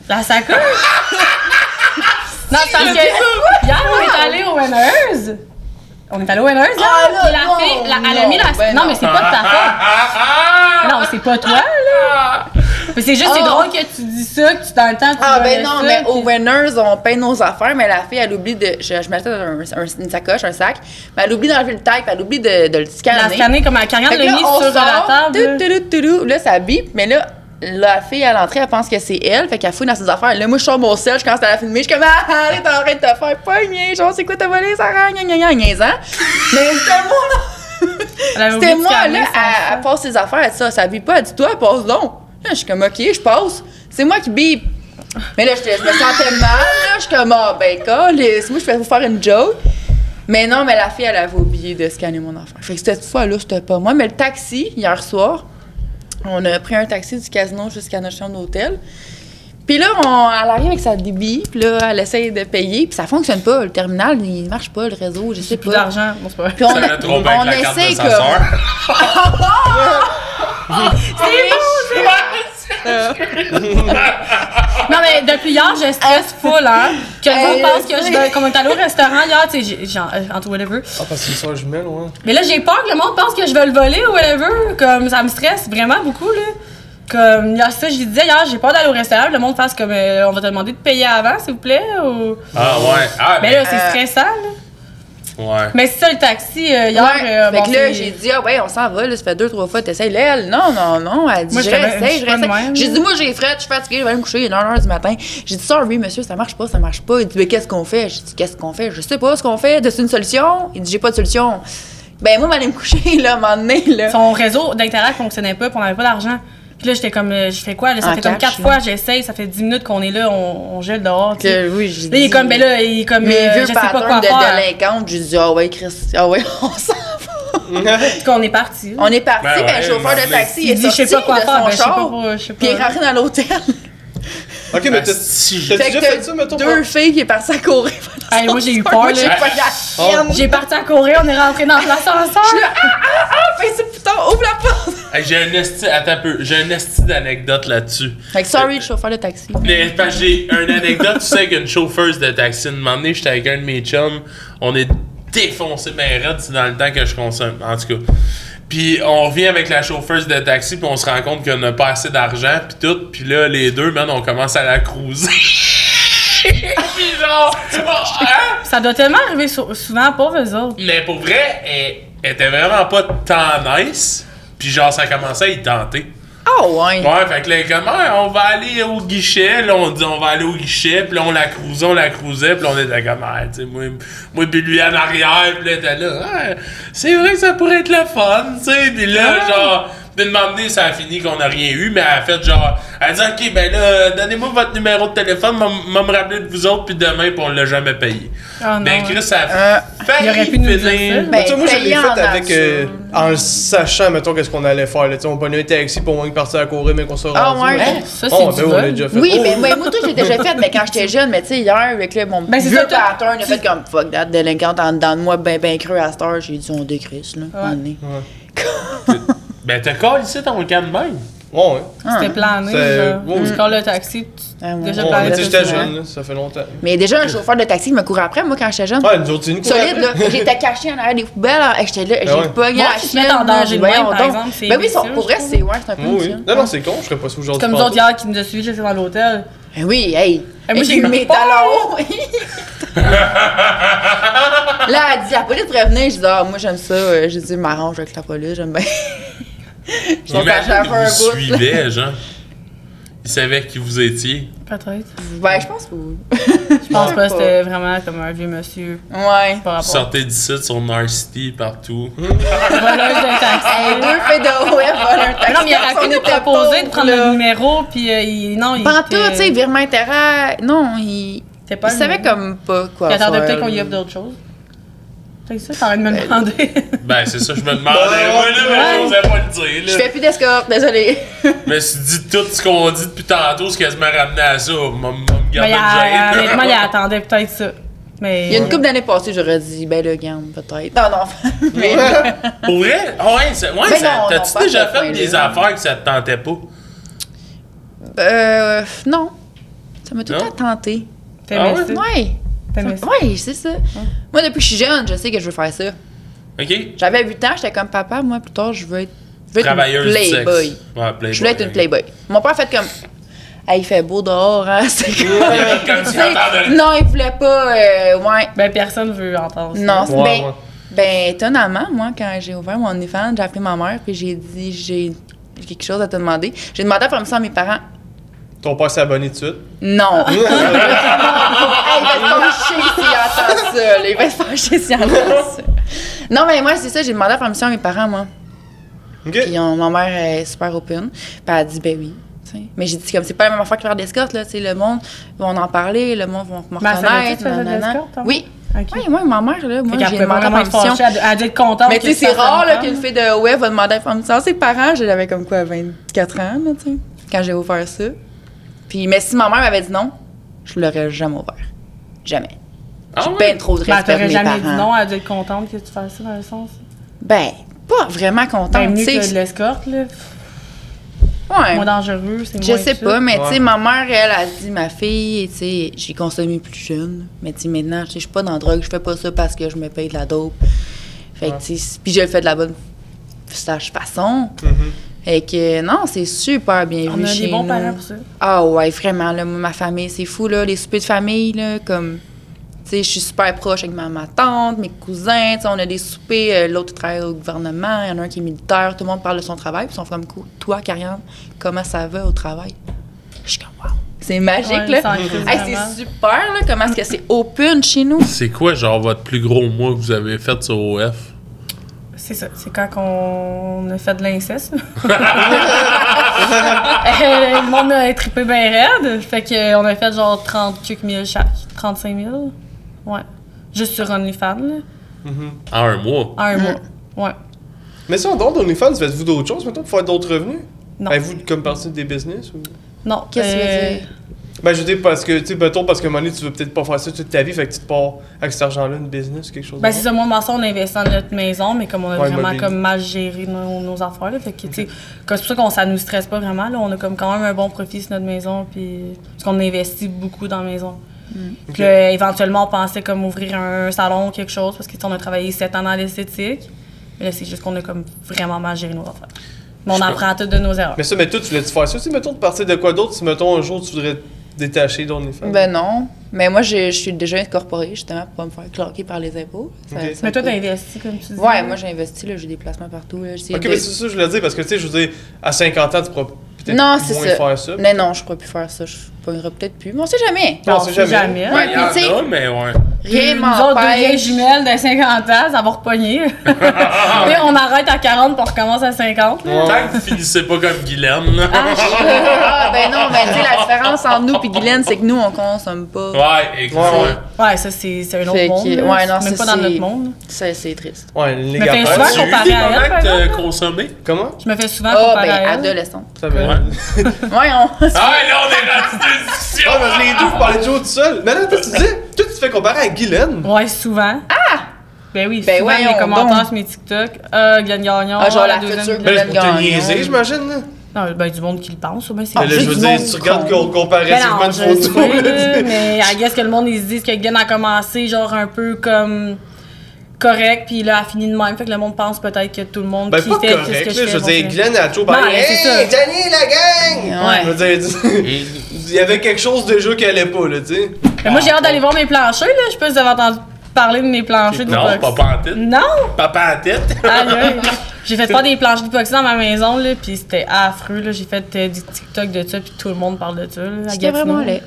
La sacoche? <laughs> non, c'est parce que hier, on est allé au Winners. On est allé au Winners, là. Ah, là, la non, fille, la- elle a non, mis la. ben non, mais c'est pas de ta faute. Non, c'est pas toi, là. Mais c'est juste, c'est Ah. drôle que tu dis ça, que tu dans le temps, tu Ah ben non, ça, mais puis- au Winners, on paye nos affaires, mais la fille, elle oublie de... Je, je m'achetais un- un- une sacoche, un sac, mais elle oublie d'enlever le tag, puis elle oublie de, de le scanner. La scanner comme un carrière Fait que là, on sur sort, la table. là. tout, tout, tout, tout, là, ça bip, mais là, la fille à l'entrée, elle pense que c'est elle, fait qu'elle fouille dans ses affaires. Là, moi, je sors mon sel, je commence à la filmer, je suis comme, ah, arrête, t'es en train de te faire pogner, genre, c'est quoi t'as volé, Sarah, gna gna gna, niaisant. <laughs> Mais c'était moi, Elle avait c'était moi, là, elle, elle passe ses affaires, elle ça, ça bip pas, elle dit, toi, passe donc. Là, je suis comme, ok, je passe. C'est moi qui bip. Mais là, je me sentais mal, là, je suis comme, ah, ben, c'est moi, je vais vous faire une joke. Mais non, mais la fille, elle avait oublié de scanner mon affaire. Fait que cette fois-là, c'était pas moi. Mais le taxi, hier soir, on a pris un taxi du casino jusqu'à notre chambre d'hôtel. Puis là, on, elle arrive avec sa débit, puis là, elle essaye de payer, puis ça fonctionne pas. Le terminal, il marche pas, le réseau, je sais J'ai plus pas. d'argent. Bon, c'est pas vrai. Puis on, Ça on. <laughs> <laughs> Non, mais depuis hier, je stresse full, hein. Que le monde pense que je vais. Comme on est allé au restaurant hier, tu sais, j'ai- genre, euh, entre whatever. Ah, parce que c'est une soeur jumelle, ouais. Mais là, j'ai peur que le monde pense que je vais le voler ou whatever. Comme ça me stresse vraiment beaucoup, là. Comme, il y a ça, je disais hier, j'ai peur d'aller au restaurant, le monde fasse comme, euh, on va te demander de payer avant, s'il vous plaît, ou. Ah ouais. Ah, Mais mais là, c'est Euh, stressant, là. Ouais. Mais c'est ça, le taxi, euh, hier. Ouais. euh, fait bon, que là, c'est- j'ai dit, ah ouais, on s'en va, là, ça fait deux, trois fois, t'essayes. Là, elle, non, non, non. Elle dit, Moi, je je réessaye, je réessaye. J'ai dit, moi, j'ai fret, je suis fatiguée, je vais aller me coucher, il est 1h du matin. J'ai dit, sorry, monsieur, ça marche pas, ça marche pas. Il dit, mais qu'est-ce qu'on fait? J'ai dit, qu'est-ce qu'on fait? Je sais pas ce qu'on fait. T'as une solution? Il dit, j'ai pas de solution. Ben, moi, m'aller me coucher, <laughs> là, à un moment donné, là. Son réseau d'Interact fonctionnait pas, puis on avait pas d'argent. Puis là, j'étais comme, euh, je fais quoi? Là, ça En fait comme quatre là. fois, j'essaye, ça fait 10 minutes qu'on est là, on, on gèle dehors. Que, oui, j'ai Là, il est comme, ben là, il est comme, Mes euh, je sais pas quoi de faire. délinquante, j'ai dit, ah ouais, Chris, ah ouais, <laughs> on s'en va. En tout cas, on est parti. On est parti, Ben ben, ouais, le chauffeur mais- de taxi Il est dit, sorti je sais pas quoi de faire, son ben, je sais pas, char, pour- je sais puis il est pas. rentré dans l'hôtel. Ok, mais t'as Si, t'as j'ai- Fait déjà que fait ça, mettons? deux filles qui est parties à courir. Hey, moi, j'ai eu peur, j'ai là. pas la Oh. chienne. J'ai parti à courir, on est rentré dans l'ascenseur. Je suis là, ah, ah, ah, fais ça, putain, ouvre la porte. Hey, j'ai un esti, attends un peu, j'ai un esti d'anecdote là-dessus. Fait que sorry, le chauffeur de taxi. Mais parce que j'ai une anecdote, tu sais, qu'une chauffeuse de taxi, un moment j'étais avec un de mes chums, on est défoncé ben raide, c'est dans le temps que je consomme, en tout cas. Puis on revient avec la chauffeuse de taxi, puis on se rend compte qu'on n'a pas assez d'argent, puis tout, puis là, les deux, man, on commence à la cruiser. puis <laughs> genre, oh, hein? Ça doit tellement arriver sou- souvent, pauvres eux autres. Mais pour vrai, elle, elle était vraiment pas tant nice, puis genre, ça commençait à y tenter. Ah ouais. Ouais, fait que là, comment on va aller au guichet, là, on dit on va aller au guichet, puis là, on la cruisait, on la cruisait, puis là, on était comme, ah, tu sais, moi, moi, puis lui en arrière, puis là, t'es là, Ah, c'est vrai que ça pourrait être le fun, tu sais, puis là, genre, d'une moment donné, ça a fini qu'on n'a rien eu, mais elle a fait genre, elle dit, ok, ben là, donnez-moi votre numéro de téléphone, m'a me rappeler de vous autres, puis demain, puis on l'a jamais payé. Non. ben, Chris, ça Euh, a failli il aurait pu nous dire finir. ça. Ben, Tu sais, moi, je l'ai fait avec. euh, en le sachant, mettons, qu'est-ce qu'on allait faire. Là. Tu sais, On prenait un taxi pour moins partir à courir, mais qu'on soit Ah, rendu. ouais. mettons. Ça, c'est Oh, ben, on déjà fait. Oui, Oh, mais, mais moi, tout, j'ai déjà fait, mais quand j'étais jeune, mais tu sais, hier, avec là, mon Ben, c'est vieux ça, toi- pattern, il a fait comme fuck that, délinquante en dedans de moi, ben, ben creux à cette heure, j'ai dit, on décrisse, là. Ouais. on est. <laughs> Ben, t'as collé ici ton camp de même. Ouais, ouais. C'était plané, genre. oui. Tu colles le taxi, tu- Ah, ouais. déjà Ouais, plané. mais tu j'étais jeune, là, ça fait longtemps. Mais déjà, un chauffeur de taxi me courait après, moi, quand j'étais jeune. Ouais, nous autres, c'est une Solide, là. J'étais caché en arrière des poubelles. hein. J'étais là, j'ai Ah ouais. pogné Moi, la chienne. mettent en danger j'ai de dit, même, voyons par donc. exemple, c'est Ben oui, sont- pour vrai, je c'est ouais, c'est un peu Oui. Non, non, c'est con, je serais pas sous aujourd'hui. Comme nous autres hier qui nous a suivis, j'étais dans l'hôtel. Ben oui, hey. Moi, j'ai eu mes peur. talons. Là, elle dit, la police prévenait. Je dis, ah, moi, j'aime ça. Euh, J'ai dit, m'arrange avec la police, j'aime bien. <laughs> Je vous suivait, genre. Il savait qui vous étiez. Peut-être. Ben, je pense que oui. Je pense pas, c'était vraiment comme un vieux monsieur Ouais. par rapport. Sortez d'ici sur Narcity partout. <laughs> Voleuse de taxi. Hey, deux filles de web volent un taxi. Non, mais il pu nous était proposer de prendre là. le numéro, puis euh, il, non, il. Pas tout, tu sais, virement intérêt. Non, il. Pas il savait comme pas quoi. Il attendait peut-être qu'on y offre d'autres choses. C'est ça, t'as envie de me demander. Ben, c'est ça, je me demandais. Ouais, là, mais j'osais pas le dire, Je fais plus d'escorte, désolé. Je me suis dit tout ce qu'on dit depuis tantôt, c'est quasiment ramené à ça. M'a m'a a- une honnêtement, il gêne. attendait peut-être ça. Mais. Il y a une couple d'années passées, j'aurais dit, ben le gamme, peut-être. Non, non. <laughs> Mais, Pour vrai? Ah ouais, ça- ouais Mais ça- t'as-tu déjà ce fait des affaires que ça te tentait pas? euh, non. Ça m'a tout le temps tenté. Ah ouais? Ça? Ça? Ouais, c'est ça. Moi, depuis que je suis jeune, je sais que je veux faire ça. Ok? J'avais 8 ans, j'étais comme papa, moi, plus tard, je veux être, je veux être une playboy. Ouais, playboy. Je voulais être une playboy. Mon père a fait comme. Hey, il fait beau dehors, hein? <laughs> C'est comme. Comme Tu <laughs> non, il voulait pas. euh, ouais. Ben, personne veut entendre ça. Non, c'est Ouais, ben, ouais. ben, étonnamment, moi, quand j'ai ouvert mon OnlyFans, j'ai appelé ma mère, puis j'ai dit, j'ai quelque chose à te demander. J'ai demandé la permission à mes parents. Ton père s'est abonné tout de suite. Non. <laughs> hey, il va se fâcher s'il entend ça. Il va se fâcher s'il entend ça. Non, mais moi, c'est ça, j'ai demandé la permission à mes parents, moi. Ok. Puis on- ma mère est super open. Puis elle a dit, ben oui. Mais j'ai dit, comme c'est pas la même affaire que faire d'escorte, là. Tu sais, le monde va en parler, le monde va me savait-tu reconnaître. hein? Oui. Ok. Oui, moi, ma mère, là, moi, j'ai demandé la permission. elle, dû être contente. Mais tu sais, c'est rare là, qu'une fille de web va demander la permission à ses parents. J'avais comme quoi, 24 ans, là, tu sais, quand j'ai ouvert ça. Puis, mais si ma mère m'avait dit non, je l'aurais jamais ouvert. Jamais. Ah J'ai ouais? bien trop de Ben, respect pour t'aurais mes jamais parents. dit non, elle dû être contente que tu fasses ça dans le sens? Ben, pas vraiment contente, Ben, tu mieux que sais. de l'escorte, là. Ouais. Moins dangereux, c'est Je moins sais pas, mais tu sais, Ouais. ma mère, elle a dit, ma fille, tu sais, j'ai consommé plus jeune. Mais tu sais, maintenant, je suis pas dans la drogue, je fais pas ça parce que je me paye de la dope. Fait que, tu sais, puis je le fais de la bonne sage façon. Mhm. Fait que, non, c'est super bien On vu a chez des bons nous. parents pour ça. Ah ouais, vraiment, là, moi, ma famille, c'est fou, là, les soupers de famille, là, comme, tu sais, je suis super proche avec ma, ma tante, mes cousins, tu sais, on a des soupers, euh, l'autre travaille au gouvernement, il y en a un qui est militaire, tout le monde parle de son travail, puis ils sont comme, toi, Karianne, comment ça va au travail? Je suis comme, wow. C'est magique, Ouais, là. Hey, c'est super, là, comment est-ce que c'est open chez nous? C'est quoi, genre, votre plus gros mois que vous avez fait sur OF? C'est ça. C'est quand on a fait de l'inceste. <laughs> Euh, le monde a trippé bien raide. Fait qu'on a fait genre 30 quelques mille chaque. 35 000. Ouais. Juste sur OnlyFans, là. En un mois. En un mois. Ouais. Mais ça, en dehors d'OnlyFans, faites-vous d'autres choses, maintenant, pour faire d'autres revenus? Non. Avez-vous comme partie des business? Ou... Non. Qu'est-ce que tu veux euh, dire? Ben, je veux dire, parce que, tu sais, mettons, parce que donné, tu veux peut-être pas faire ça toute ta vie, fait que tu te pars avec cet argent-là, une business, quelque chose. Ben, c'est ça, moi, ma soeur, on investit dans notre maison, mais comme on a Ouais, vraiment immobilier. comme mal géré nos, nos affaires, là, fait que, tu sais, comme c'est pour ça qu'on ça nous stresse pas vraiment, là, on a comme quand même un bon profit sur notre maison, puis parce qu'on investit beaucoup dans la maison. Puis là, éventuellement, on pensait comme ouvrir un salon ou quelque chose, parce que, tu sais, on a travaillé sept ans dans l'esthétique, mais là, c'est juste qu'on a comme vraiment mal géré nos affaires. Mais on apprend toutes de nos erreurs. Mais ça, mais toi, tu voulais-tu faire ça? Si, mettons, de partir de quoi d'autre, si, mettons, un jour, tu voudrais te détacher d'OnlyFans? Ben non. Mais moi, je, je suis déjà incorporée, justement, pour pas me faire cloquer par les impôts. Ça- Ok. ça Mais toi, t'as investi, comme tu dis. Ouais, moi, j'ai investi, là, j'ai des placements partout. Là, Ok, de- mais c'est ça que je voulais dire, parce que, tu sais, je veux dire, à 50 ans, tu pourras peut-être Non, moins c'est ça. faire ça. Mais non, je pourrais plus faire ça. Je pognerai peut-être plus. Mais on sait jamais. Non, on c'est sait jamais. jamais. Ouais, Il y en puis tu sais- a, mais ouais. Rien Nous autres, deux vieilles m'empêche. jumelles de 50 ans, ça va repogner. <laughs> Et on arrête à 40 pour recommencer à 50. là. Tant que vous finissez pas comme Guylaine. Ah, je- ah, ben non, mais tu sais, la différence entre nous et Guylaine, c'est que nous, on consomme pas. Ouais, exactement. Ouais, Ouais, ça, c'est c'est un autre Fait monde. ouais, C'est non, même ça, pas dans c'est- notre monde. Ça, c'est triste. Ouais, les Mais gars, souvent des à elle, consommé? Comment? Je me fais souvent Ah, comparer ben, à elle. adolescente. Ça va. Ouais. <laughs> Voyons. Ah, là, on est rendu discussions. Ah, parce que les deux, vous parlez toujours tout seul. Mais là, toi, tu disais, toi, tu te fais comparer à Guylaine. Ouais, souvent. Ah! Ben oui, Ben souvent les commentaires donc. sur mes TikTok. Ah, Glenn Gagnon. Ah, genre la deuxième future Glenn- Ben, c'est pour te Gagnon. niaiser, j'imagine, là. Non, ben du monde qui le pense. Ben, c'est Mais là, je veux dire, tu regardes comparait Ben sur non, une je photo. sais, là, tu là, sais. mais I guess que le monde, ils se disent que Glenn a commencé genre un peu comme correct, puis là, a fini de même. Fait que le monde pense peut-être que tout le monde Ben, qui pas fait correct, qu'est-ce que là, je fais. je veux dire. Glenn a toujours Non, parlé. Hey. Johnny, la gang! Ouais. Je veux dire, il y avait quelque chose déjà qui allait pas, là, tu sais. Mais moi, j'ai hâte d'aller voir mes planchers, là. Je sais pas si vous avez entendu parler de mes planchers Non, d'hypoxie. papa en tête. Non! Papa en tête. Aïe. J'ai fait faire des planches d'hypoxie dans ma maison, là, puis c'était affreux, là. J'ai fait euh, du TikTok de ça, puis tout le monde parle de ça, là. C'était vraiment laid.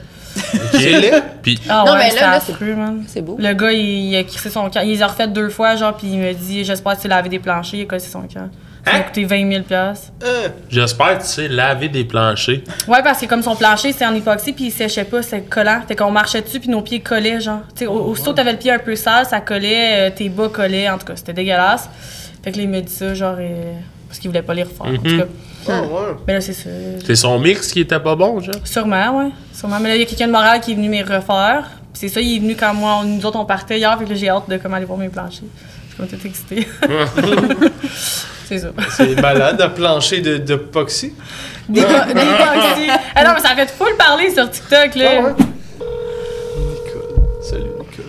C'est laid. Puis, Ah Non, ouais, mais là, c'est- affreux, man. C'est beau. Le gars, il, il a crissé son camp. Il les a refait deux fois, genre, puis il me dit J'espère que tu lavé des planchers. Il a cassé son camp. Ça m'a Hein? coûté 20 000 piastres. Hein. j'espère que tu sais laver des planchers. Ouais, parce que comme son plancher, c'est en époxy, puis il séchait pas, c'est collant. Fait qu'on marchait dessus, puis nos pieds collaient, genre. Tu sais, aussitôt que t'avais le pied un peu sale, ça collait, euh, tes bas collaient, en tout cas, c'était dégueulasse. Fait que là, il me dit ça, genre, euh, parce qu'il voulait pas les refaire. En tout Mhm. cas, Ah, ouais. mais là, c'est ça. C'est son mix qui était pas bon, genre? Sûrement, ouais. Sûrement. Mais là, il y a quelqu'un de Montréal qui est venu me refaire. Puis c'est ça, il est venu quand moi, on- nous autres, on partait hier, fait que là, j'ai hâte de comment aller voir mes planchers. Je suis comme toute excitée. c'est ça. C'est malade, un plancher de, de poxy. Des. Ah non, mais ça fait full parler sur TikTok, là. Ah, ouais. Nicole. Salut, Nicole.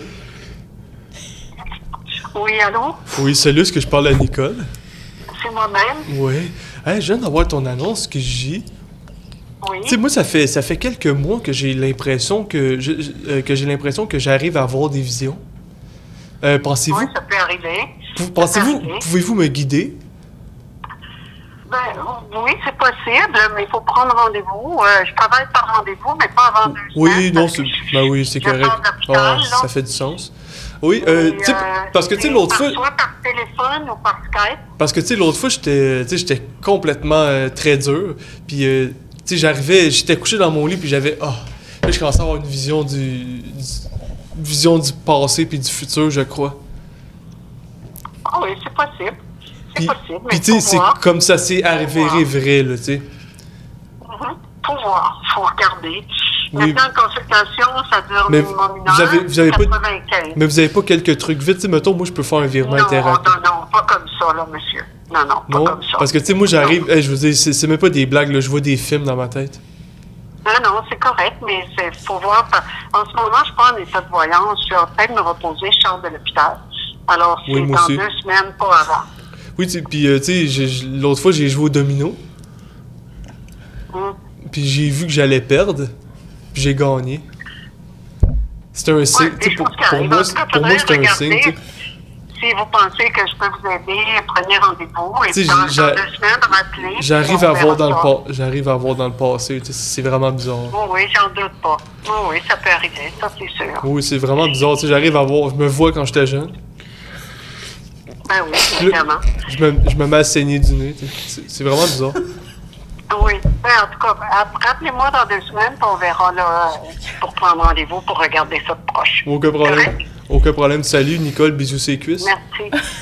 Oui, allô? Oui, salut, est-ce que je parle à Nicole? C'est moi-même? Oui. Hey, je viens d'avoir ton annonce que j'ai. Oui. Tu sais, moi, ça fait, ça fait quelques mois que j'ai l'impression que je- euh, que j'ai l'impression que j'arrive à avoir des visions. Euh, pensez-vous, Oui, ça peut arriver. vous- pensez-vous, arriver. pouvez-vous me guider? Ben, oui, c'est possible, mais il faut prendre rendez-vous. Euh, je travaille par rendez-vous, mais pas avant deux Oui, semaines, non, c'est, ben oui, c'est correct. Ah, ça fait du sens. Oui, euh, Et, tu sais, euh, parce que tu sais, c'est l'autre fois, Soit par téléphone ou par Skype. Parce que, tu sais, l'autre fois, j'étais complètement euh, très dur. Puis, euh, tu sais, j'arrivais, j'étais couché dans mon lit, puis j'avais. Ah! Là, je commençais à avoir une vision du. du- vision du passé puis du futur, je crois. Ah oui, c'est possible. C'est possible, puis tu sais, c'est comme ça s'est arrivé vrai, là, tu sais. Mhm. Faut voir, faut regarder. Oui. Maintenant, une consultation, ça dure Mais minimum une vous heure. avez- vous avez pas de- 95. Mais vous avez pas quelques trucs vite, tu mettons, moi, je peux faire un virement Non, interactif. non, non, pas comme ça, là, monsieur. Non, non, pas comme ça. Parce que, tu sais, moi, j'arrive, hey, je veux dire, c'est même pas des blagues, là, je vois des films dans ma tête. Non, non, c'est correct, mais il faut voir. En ce moment, je suis pas en état de voyance. Je suis en train de me reposer. Je sors de l'hôpital. Alors, c'est Oui, dans aussi. deux semaines, pas avant. Oui, puis, euh, tu sais, j'ai- l'autre fois, j'ai joué au domino. Hum. Puis j'ai vu que j'allais perdre, puis j'ai gagné. C'était un signe, Ouais, pour, moi, pour moi c'était un signe. Si vous pensez que je peux vous aider, prenez rendez-vous. Et Tu sais, puis dans, dans j'a- deux semaines, rappelez. J'arrive à voir dans le j'arrive à voir dans le passé, c'est vraiment bizarre. Oui, oui, j'en doute pas. Oui, oui, ça peut arriver, ça c'est sûr. Oui, c'est vraiment bizarre, j'arrive à voir, je me vois quand j'étais jeune, Ben oui, évidemment. je me, je me mets à saigner du nez, c'est c'est vraiment bizarre. Oui, Ben, en tout cas, app- rappelez-moi dans deux semaines, puis on verra là, pour prendre rendez-vous pour regarder ça de proche. Aucun problème. Aucun problème. Salut, Nicole, bisous ses cuisses. Merci. <laughs>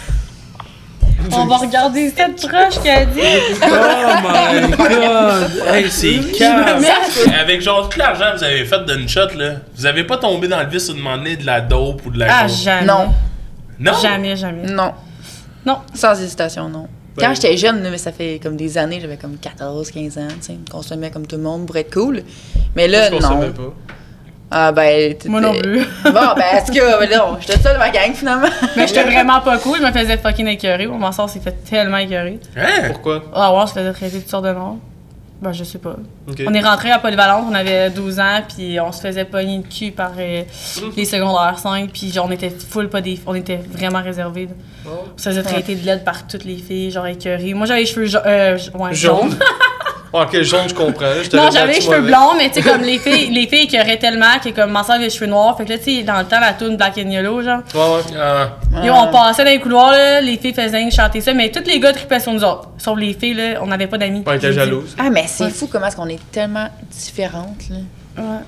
On va regarder cette proche qu'elle a dit. Oh my god! Hey, c'est calme! Merci. Avec genre tout l'argent que vous avez fait d'une shot, là, vous avez pas tombé dans le vice de demander de la dope ou de la Ah, jamais. Non. Non! Jamais, jamais. Non. Non. Sans hésitation, non. Ben- Quand j'étais jeune, là, mais ça fait comme des années, j'avais comme 14, 15 ans, tu sais, je consommais comme tout le monde pour être cool. Mais là, Je consommais non. pas. Ah, ben. t'étais- Moi non plus. <laughs> Bon, ben, est-ce que, ben, non, j'étais seule de ma gang finalement. Mais j'étais vraiment pas cool, je me faisais fucking écœurer. Mon sort s'est fait tellement écœurer. Hein? Pourquoi? Ah ouais, on se faisait traiter de toutes sortes de noms. Ben, je sais pas. On est rentré à Polyvalente, on avait 12 ans, puis on se faisait pogner le cul par euh, les secondaires 5, puis genre, on était full pas des... On était vraiment réservés. Oh. On se faisait traiter de l'aide par toutes les filles, genre écœurées. Moi, j'avais les cheveux ja- euh, ouais, jaunes. <laughs> Ah, ok, jaune, je comprends. je Non, j'avais les cheveux blonds, mais tu sais, comme les filles, les filles écœuraient tellement que comme avait les cheveux noirs. Fait que là, tu sais, dans le temps, la tune Black and Yellow, genre. Ouais, ouais. Ah, Yo, on passait dans les couloirs, là, les filles faisaient chanter ça, mais tous les gars tripaient sur nous autres. Sauf les filles, là, on n'avait pas d'amis. On était J'ai dit- jalouse. Ah, mais c'est Ouais. fou comment est-ce qu'on est tellement différentes, là. Ouais.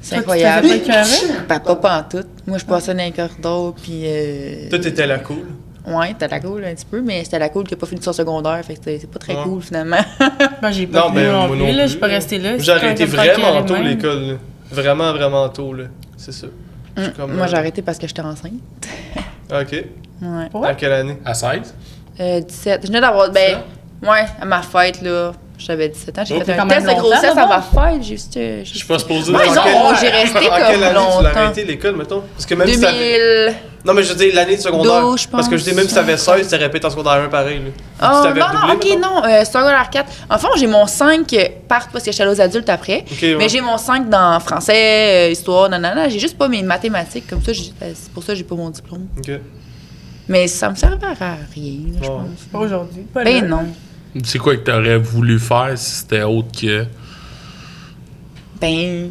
C'est incroyable. pas? Ben, pas, pas en tout. Moi, je passais dans les corridors, puis. Euh... Toi, t'étais la cool. Ouais, c'était la cool un petit peu, mais c'était la cool qui a pas fini son secondaire, fait que c'est c'est pas très Ouais. cool finalement. <laughs> Ben, j'ai pas Non, mais non, moi plus, non là. Je suis pas là. restée là. J'ai arrêté vraiment tôt l'école. là. Vraiment, vraiment tôt, là. C'est ça. Hum, comme, Moi, euh, j'ai arrêté parce que j'étais enceinte. <laughs> Ok. Ouais. Ouais. À quelle année? à 16? Euh, 17. Je venais d'avoir. Ben, ouais, à ma fête, là. J'avais 17 ans. J'ai Oh, fait un test de grossesse à longtemps, ma fête. J'ai juste. euh, Je suis pas supposé Ouais, de- non, j'ai resté comme quelle année tu l'as longtemps. arrêté l'école, mettons? Parce que même si t'avais... 2000. Non, mais je veux dire l'année de secondaire. 12, je Parce que je dis, même si t'avais 16, tu répété en secondaire 1 pareil, là. Oh, non, redoublé, non, ok, mettons? non. Euh, secondaire 4. En fond, j'ai mon 5 euh, part parce que j'étais allée aux adultes après. Ok, ouais. Mais j'ai mon 5 dans français, euh, histoire, nanana. J'ai juste pas mes mathématiques. Comme ça, j'ai- euh, c'est pour ça que j'ai pas mon diplôme. Ok. Mais ça me servait à rien, je pense. Pas aujourd'hui. Ben non. C'est quoi que t'aurais voulu faire si c'était autre que? Ben.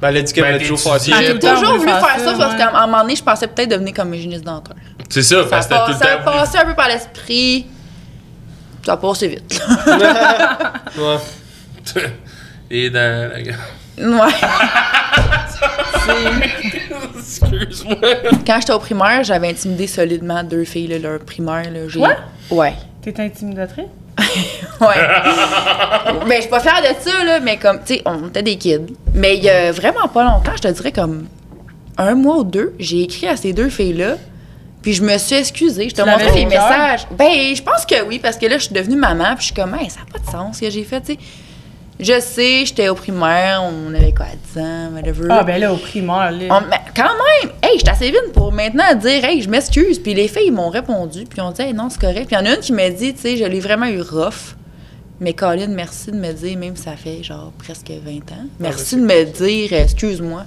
Ben, elle a dit qu'elle Ben, toujours faire ça. J'ai toujours voulu faire ça, ouais. parce qu'à un moment donné, je pensais peut-être devenir comme hygiéniste dentaire. C'est ça, Ça, parce que tout ça le temps. passait un peu par l'esprit. Ça a passé vite. <laughs> Ouais. <laughs> Et dans la. ouais. <laughs> Excuse-moi. Quand j'étais au primaire, j'avais intimidé solidement deux filles, là, leur primaire. Là, j'ai- Quoi? Ouais. T'es intimidatrice? <laughs> Ouais. mais je suis pas fière de ça, là, mais comme, tu sais, on était des kids. Mais il y a vraiment pas longtemps, je te dirais comme un mois ou deux, j'ai écrit à ces deux filles-là, puis je me suis excusée. Je te montrais les messages. Ben, je pense que oui, parce que là, je suis devenue maman, puis je suis comme, hey, ça n'a pas de sens ce que j'ai fait, tu sais. Je sais, j'étais au primaire, on avait quoi, 10 ans, whatever. Ah, ben là, au primaire, là. On- mais quand même, hey, j'étais assez vite pour maintenant dire, hey, je m'excuse. Puis les filles, ils m'ont répondu, puis ont dit, hey, non, c'est correct. Puis il y en a une qui m'a dit, tu sais, je l'ai vraiment eu rough. Mais Colin, merci de me dire, même si ça fait genre presque 20 ans, merci de me dire, excuse-moi.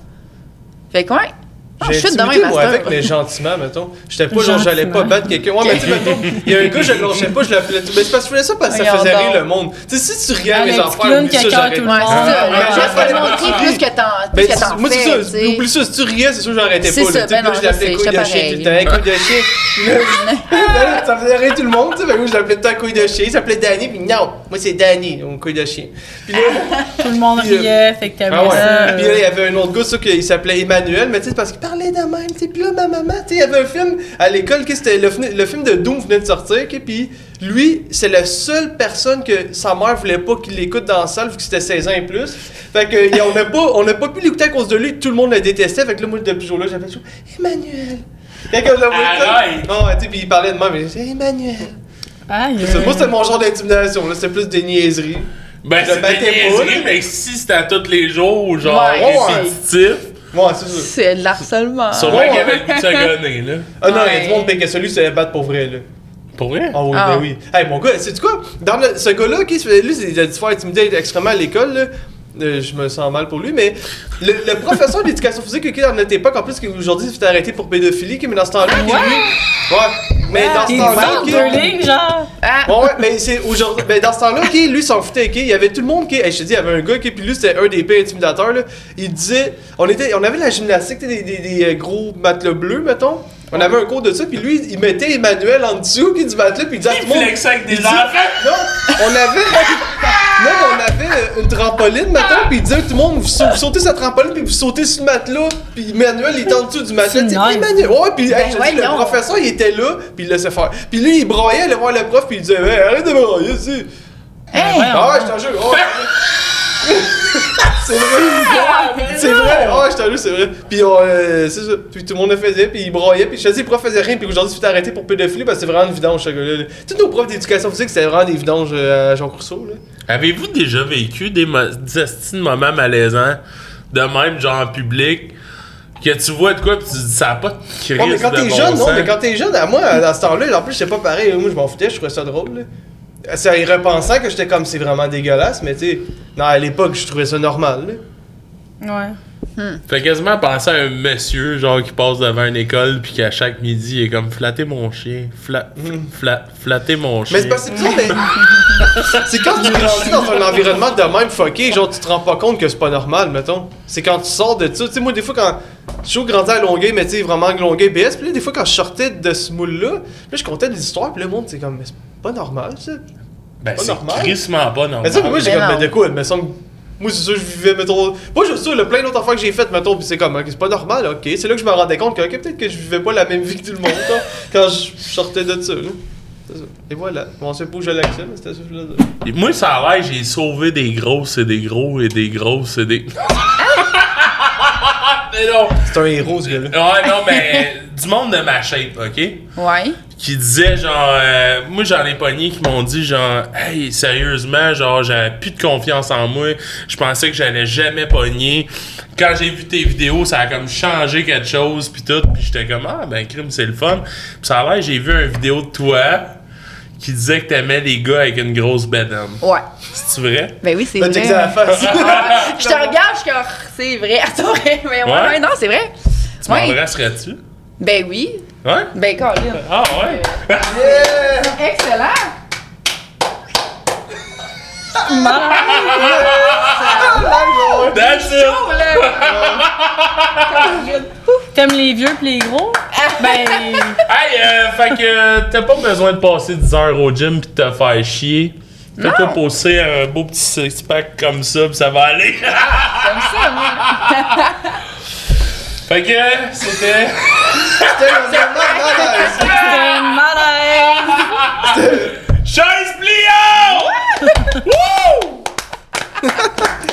Fait que, ouais, je J'ai intimidé, moi, cette avec, mais gentiment, mettons. J'étais pas genre, j'allais pas battre quelqu'un. Ouais, mais tu sais, mettons, il y a un gars, je le lâchais pas, je l'appelais tout. Mais c'est parce que je faisais ça parce que ça faisait rire le monde. Tu sais, si tu riais à Ah, mes le clown oublie ça, j'arrête. tout le Ouais, c'est ça. Montrer ouais. plus que t'en Ben, que moi, c'est ça. Oublie ça. Si tu riais, c'est sûr que j'arrêtais pas. Tu sais, ben je l'appelais couille de chien. <laughs> pareil. Puis t'avais couille de chien. Ça faisait rire tout le monde. tu sais. Ben, moi, je l'appelais tout le temps couille de chien. Il s'appelait Danny. Puis non, moi, c'est Danny, mon couille de chien. Puis là, Tout le monde euh, riait, fait que t'avais Ah ça. Puis là, il y avait un autre gars, ça, qui s'appelait Emmanuel, mais tu sais, c'est parce qu'il parlait de même, tu. Puis là, ma maman, tu sais, il y avait un film à l'école, qui c'était? Le, film de Doom venait de sortir, puis lui, c'est la seule personne que sa mère voulait pas qu'il l'écoute dans la salle, vu que c'était 16 ans et plus. Fait que, y a- on n'a pas, on n'a pas pu l'écouter à cause de lui, tout le monde le détestait. Fait que là, moi, depuis ce jour-là, j'avais toujours Emmanuel. Tu sais, puis il parlait de moi, mais j'ai Emmanuel. Aïe. Moi, c'était mon genre d'intimidation, là, c'était plus des niaiseries. Ben, Je c'est battais des niaiseries, mais si c'était à tous les jours, genre, Ouais, répétitif, Ouais, c'est ça. C'est de l'harcèlement. sûrement qu'il y avait le goût de se gonner, là. Ah non, il y a du monde qui que celui se battre pour vrai, là. Pour vrai? Ah oui, Ah. ben oui. Hey, mon gars, sais-tu quoi? Dans le- ce gars-là, qui se fait- lui, il a dû se faire intimider extrêmement à l'école, là. Euh, je me sens mal pour lui, mais le, le professeur d'éducation physique qui dans notre époque, en plus, qui aujourd'hui s'est arrêter pour pédophilie, qui, mais dans ce temps-là, qui, lui. Ouais. Mais dans ce temps-là, qui. genre. Ah, Bon, ouais, mais c'est aujourd'hui. Dans ce temps-là, qui, lui, s'en foutait, qui. Il y avait tout le monde qui. hey, je te dis, il y avait un gars qui, puis lui, c'était un des pires intimidateurs, là. Il disait. On, était, on avait la gymnastique, des, des, des, gros matelas bleus, mettons. On avait un cours de ça, puis lui, il mettait Emmanuel en dessous, qui du matelas, puis il disait à tout Il le monde. flexait avec des Il dit- enfants! Non, on avait. <laughs> Non, mais on avait une trampoline, mettons, pis il disait tout le monde, vous, vous sautez sa trampoline, puis vous sautez sur le matelas, puis Manuel, il était en dessous du matelas. C'est Tu sais, nice. Hey, Manuel, ouais, puis hey, je te ouais, dis, le professeur, il était là, puis il laissait faire. Puis lui, il broyait, il allait voir le prof, puis il disait, hey, arrête de broyer, ici. Hey! voyons. Ah ouais, je t'en jure. oh. <laughs> c'est vrai. C'est vrai. Ah ouais, je jure, c'est vrai. Puis on, euh, c'est ça. Puis tout le monde le faisait, puis il broyait, puis je te dis, les profs faisaient rien, puis aujourd'hui, tu t'es arrêté pour pédophilie, parce que c'est vraiment une vidange, ce gars-là. là. Tous nos profs d'éducation physique, c'était vraiment des vidanges euh, à Jean Courceau, là. Avez-vous déjà vécu des, mo- des moments malaisants de même, genre en public, que tu vois de quoi, pis tu dis, ça a pas de crise Ouais, mais quand de t'es bon jeune, non, mais quand t'es jeune, à moi, dans ce temps-là, en plus, j'étais pas pareil. Moi, je m'en foutais, je trouvais ça drôle, là. C'est en y repensant que j'étais comme, c'est vraiment dégueulasse, mais tu sais, non, à l'époque, je trouvais ça normal. Ouais. Fait quasiment penser à un monsieur, genre, qui passe devant une école, puis qu'à chaque midi, il est comme, flatter mon chien, fla, fla- flatter mon chien. Mais c'est pas c'est bizarre, mais. c'est quand tu grandis dans un environnement de même fucké, genre tu te rends pas compte que c'est pas normal, mettons. C'est quand tu sors de ça. Tu sais, moi, des fois, quand. Je suis grandi à Longueuil, mais tu sais, vraiment Longueuil BS. Puis là, des fois, quand je sortais de ce moule-là, là, je comptais des histoires, puis le monde, c'est comme, mais c'est pas normal, ça. ben, c'est normal. crissement pas normal. Mais ça, moi, j'ai comme, mais de quoi, mais ça me- Moi, c'est ça, je vivais, mettons. Moi, je sais, le plein d'autres affaires que j'ai faites, mettons, puis c'est comme, ok, c'est pas normal, ok. C'est là que je me rendais compte que, ok, peut-être que je vivais pas la même vie que tout le monde, <laughs> quand je sortais de ça, là. C'est ça. Et voilà. Bon, c'est pas où je l'accepte, mais c'était ça que je Moi, ça a l'air, j'ai sauvé des grosses et des gros et des grosses et des. <laughs> mais non! C'est un héros, ce gars-là. Ouais, non, mais du monde de ma shape, ok? Ouais. Qui disait, genre, euh, moi j'en ai pogné qui m'ont dit, genre, hey, sérieusement, genre, j'avais plus de confiance en moi, je pensais que j'allais jamais pogner. Quand j'ai vu tes vidéos, ça a comme changé quelque chose, puis tout, puis j'étais comme, ah, ben, crime, c'est le fun. Puis ça a l'air, j'ai vu une vidéo de toi qui disait que t'aimais les gars avec une grosse bedaine. Ouais. C'est vrai? Ben oui, c'est vrai. t'exagères la face. <laughs> je te regarde, je suis comme, c'est vrai. <laughs> Attends, mais ouais, Ouais? ouais, non, c'est vrai. Tu Ouais. m'embrasserais-tu? Ben oui. Ouais? Ben, Colin. Ah, ouais? Yeah! <laughs> Excellent. That's it! Là. Colin. T'aimes les vieux pis les gros? <laughs> ben, Hey, euh, fait que euh, t'as pas besoin de passer 10 heures au gym pis de te faire chier. Fais-toi poser un beau petit six-pack comme ça pis ça va aller. Comme ça, moi. <laughs> Fait que c'était. c'était un malaise! C'était un malaise! Chaise pliante! <laughs>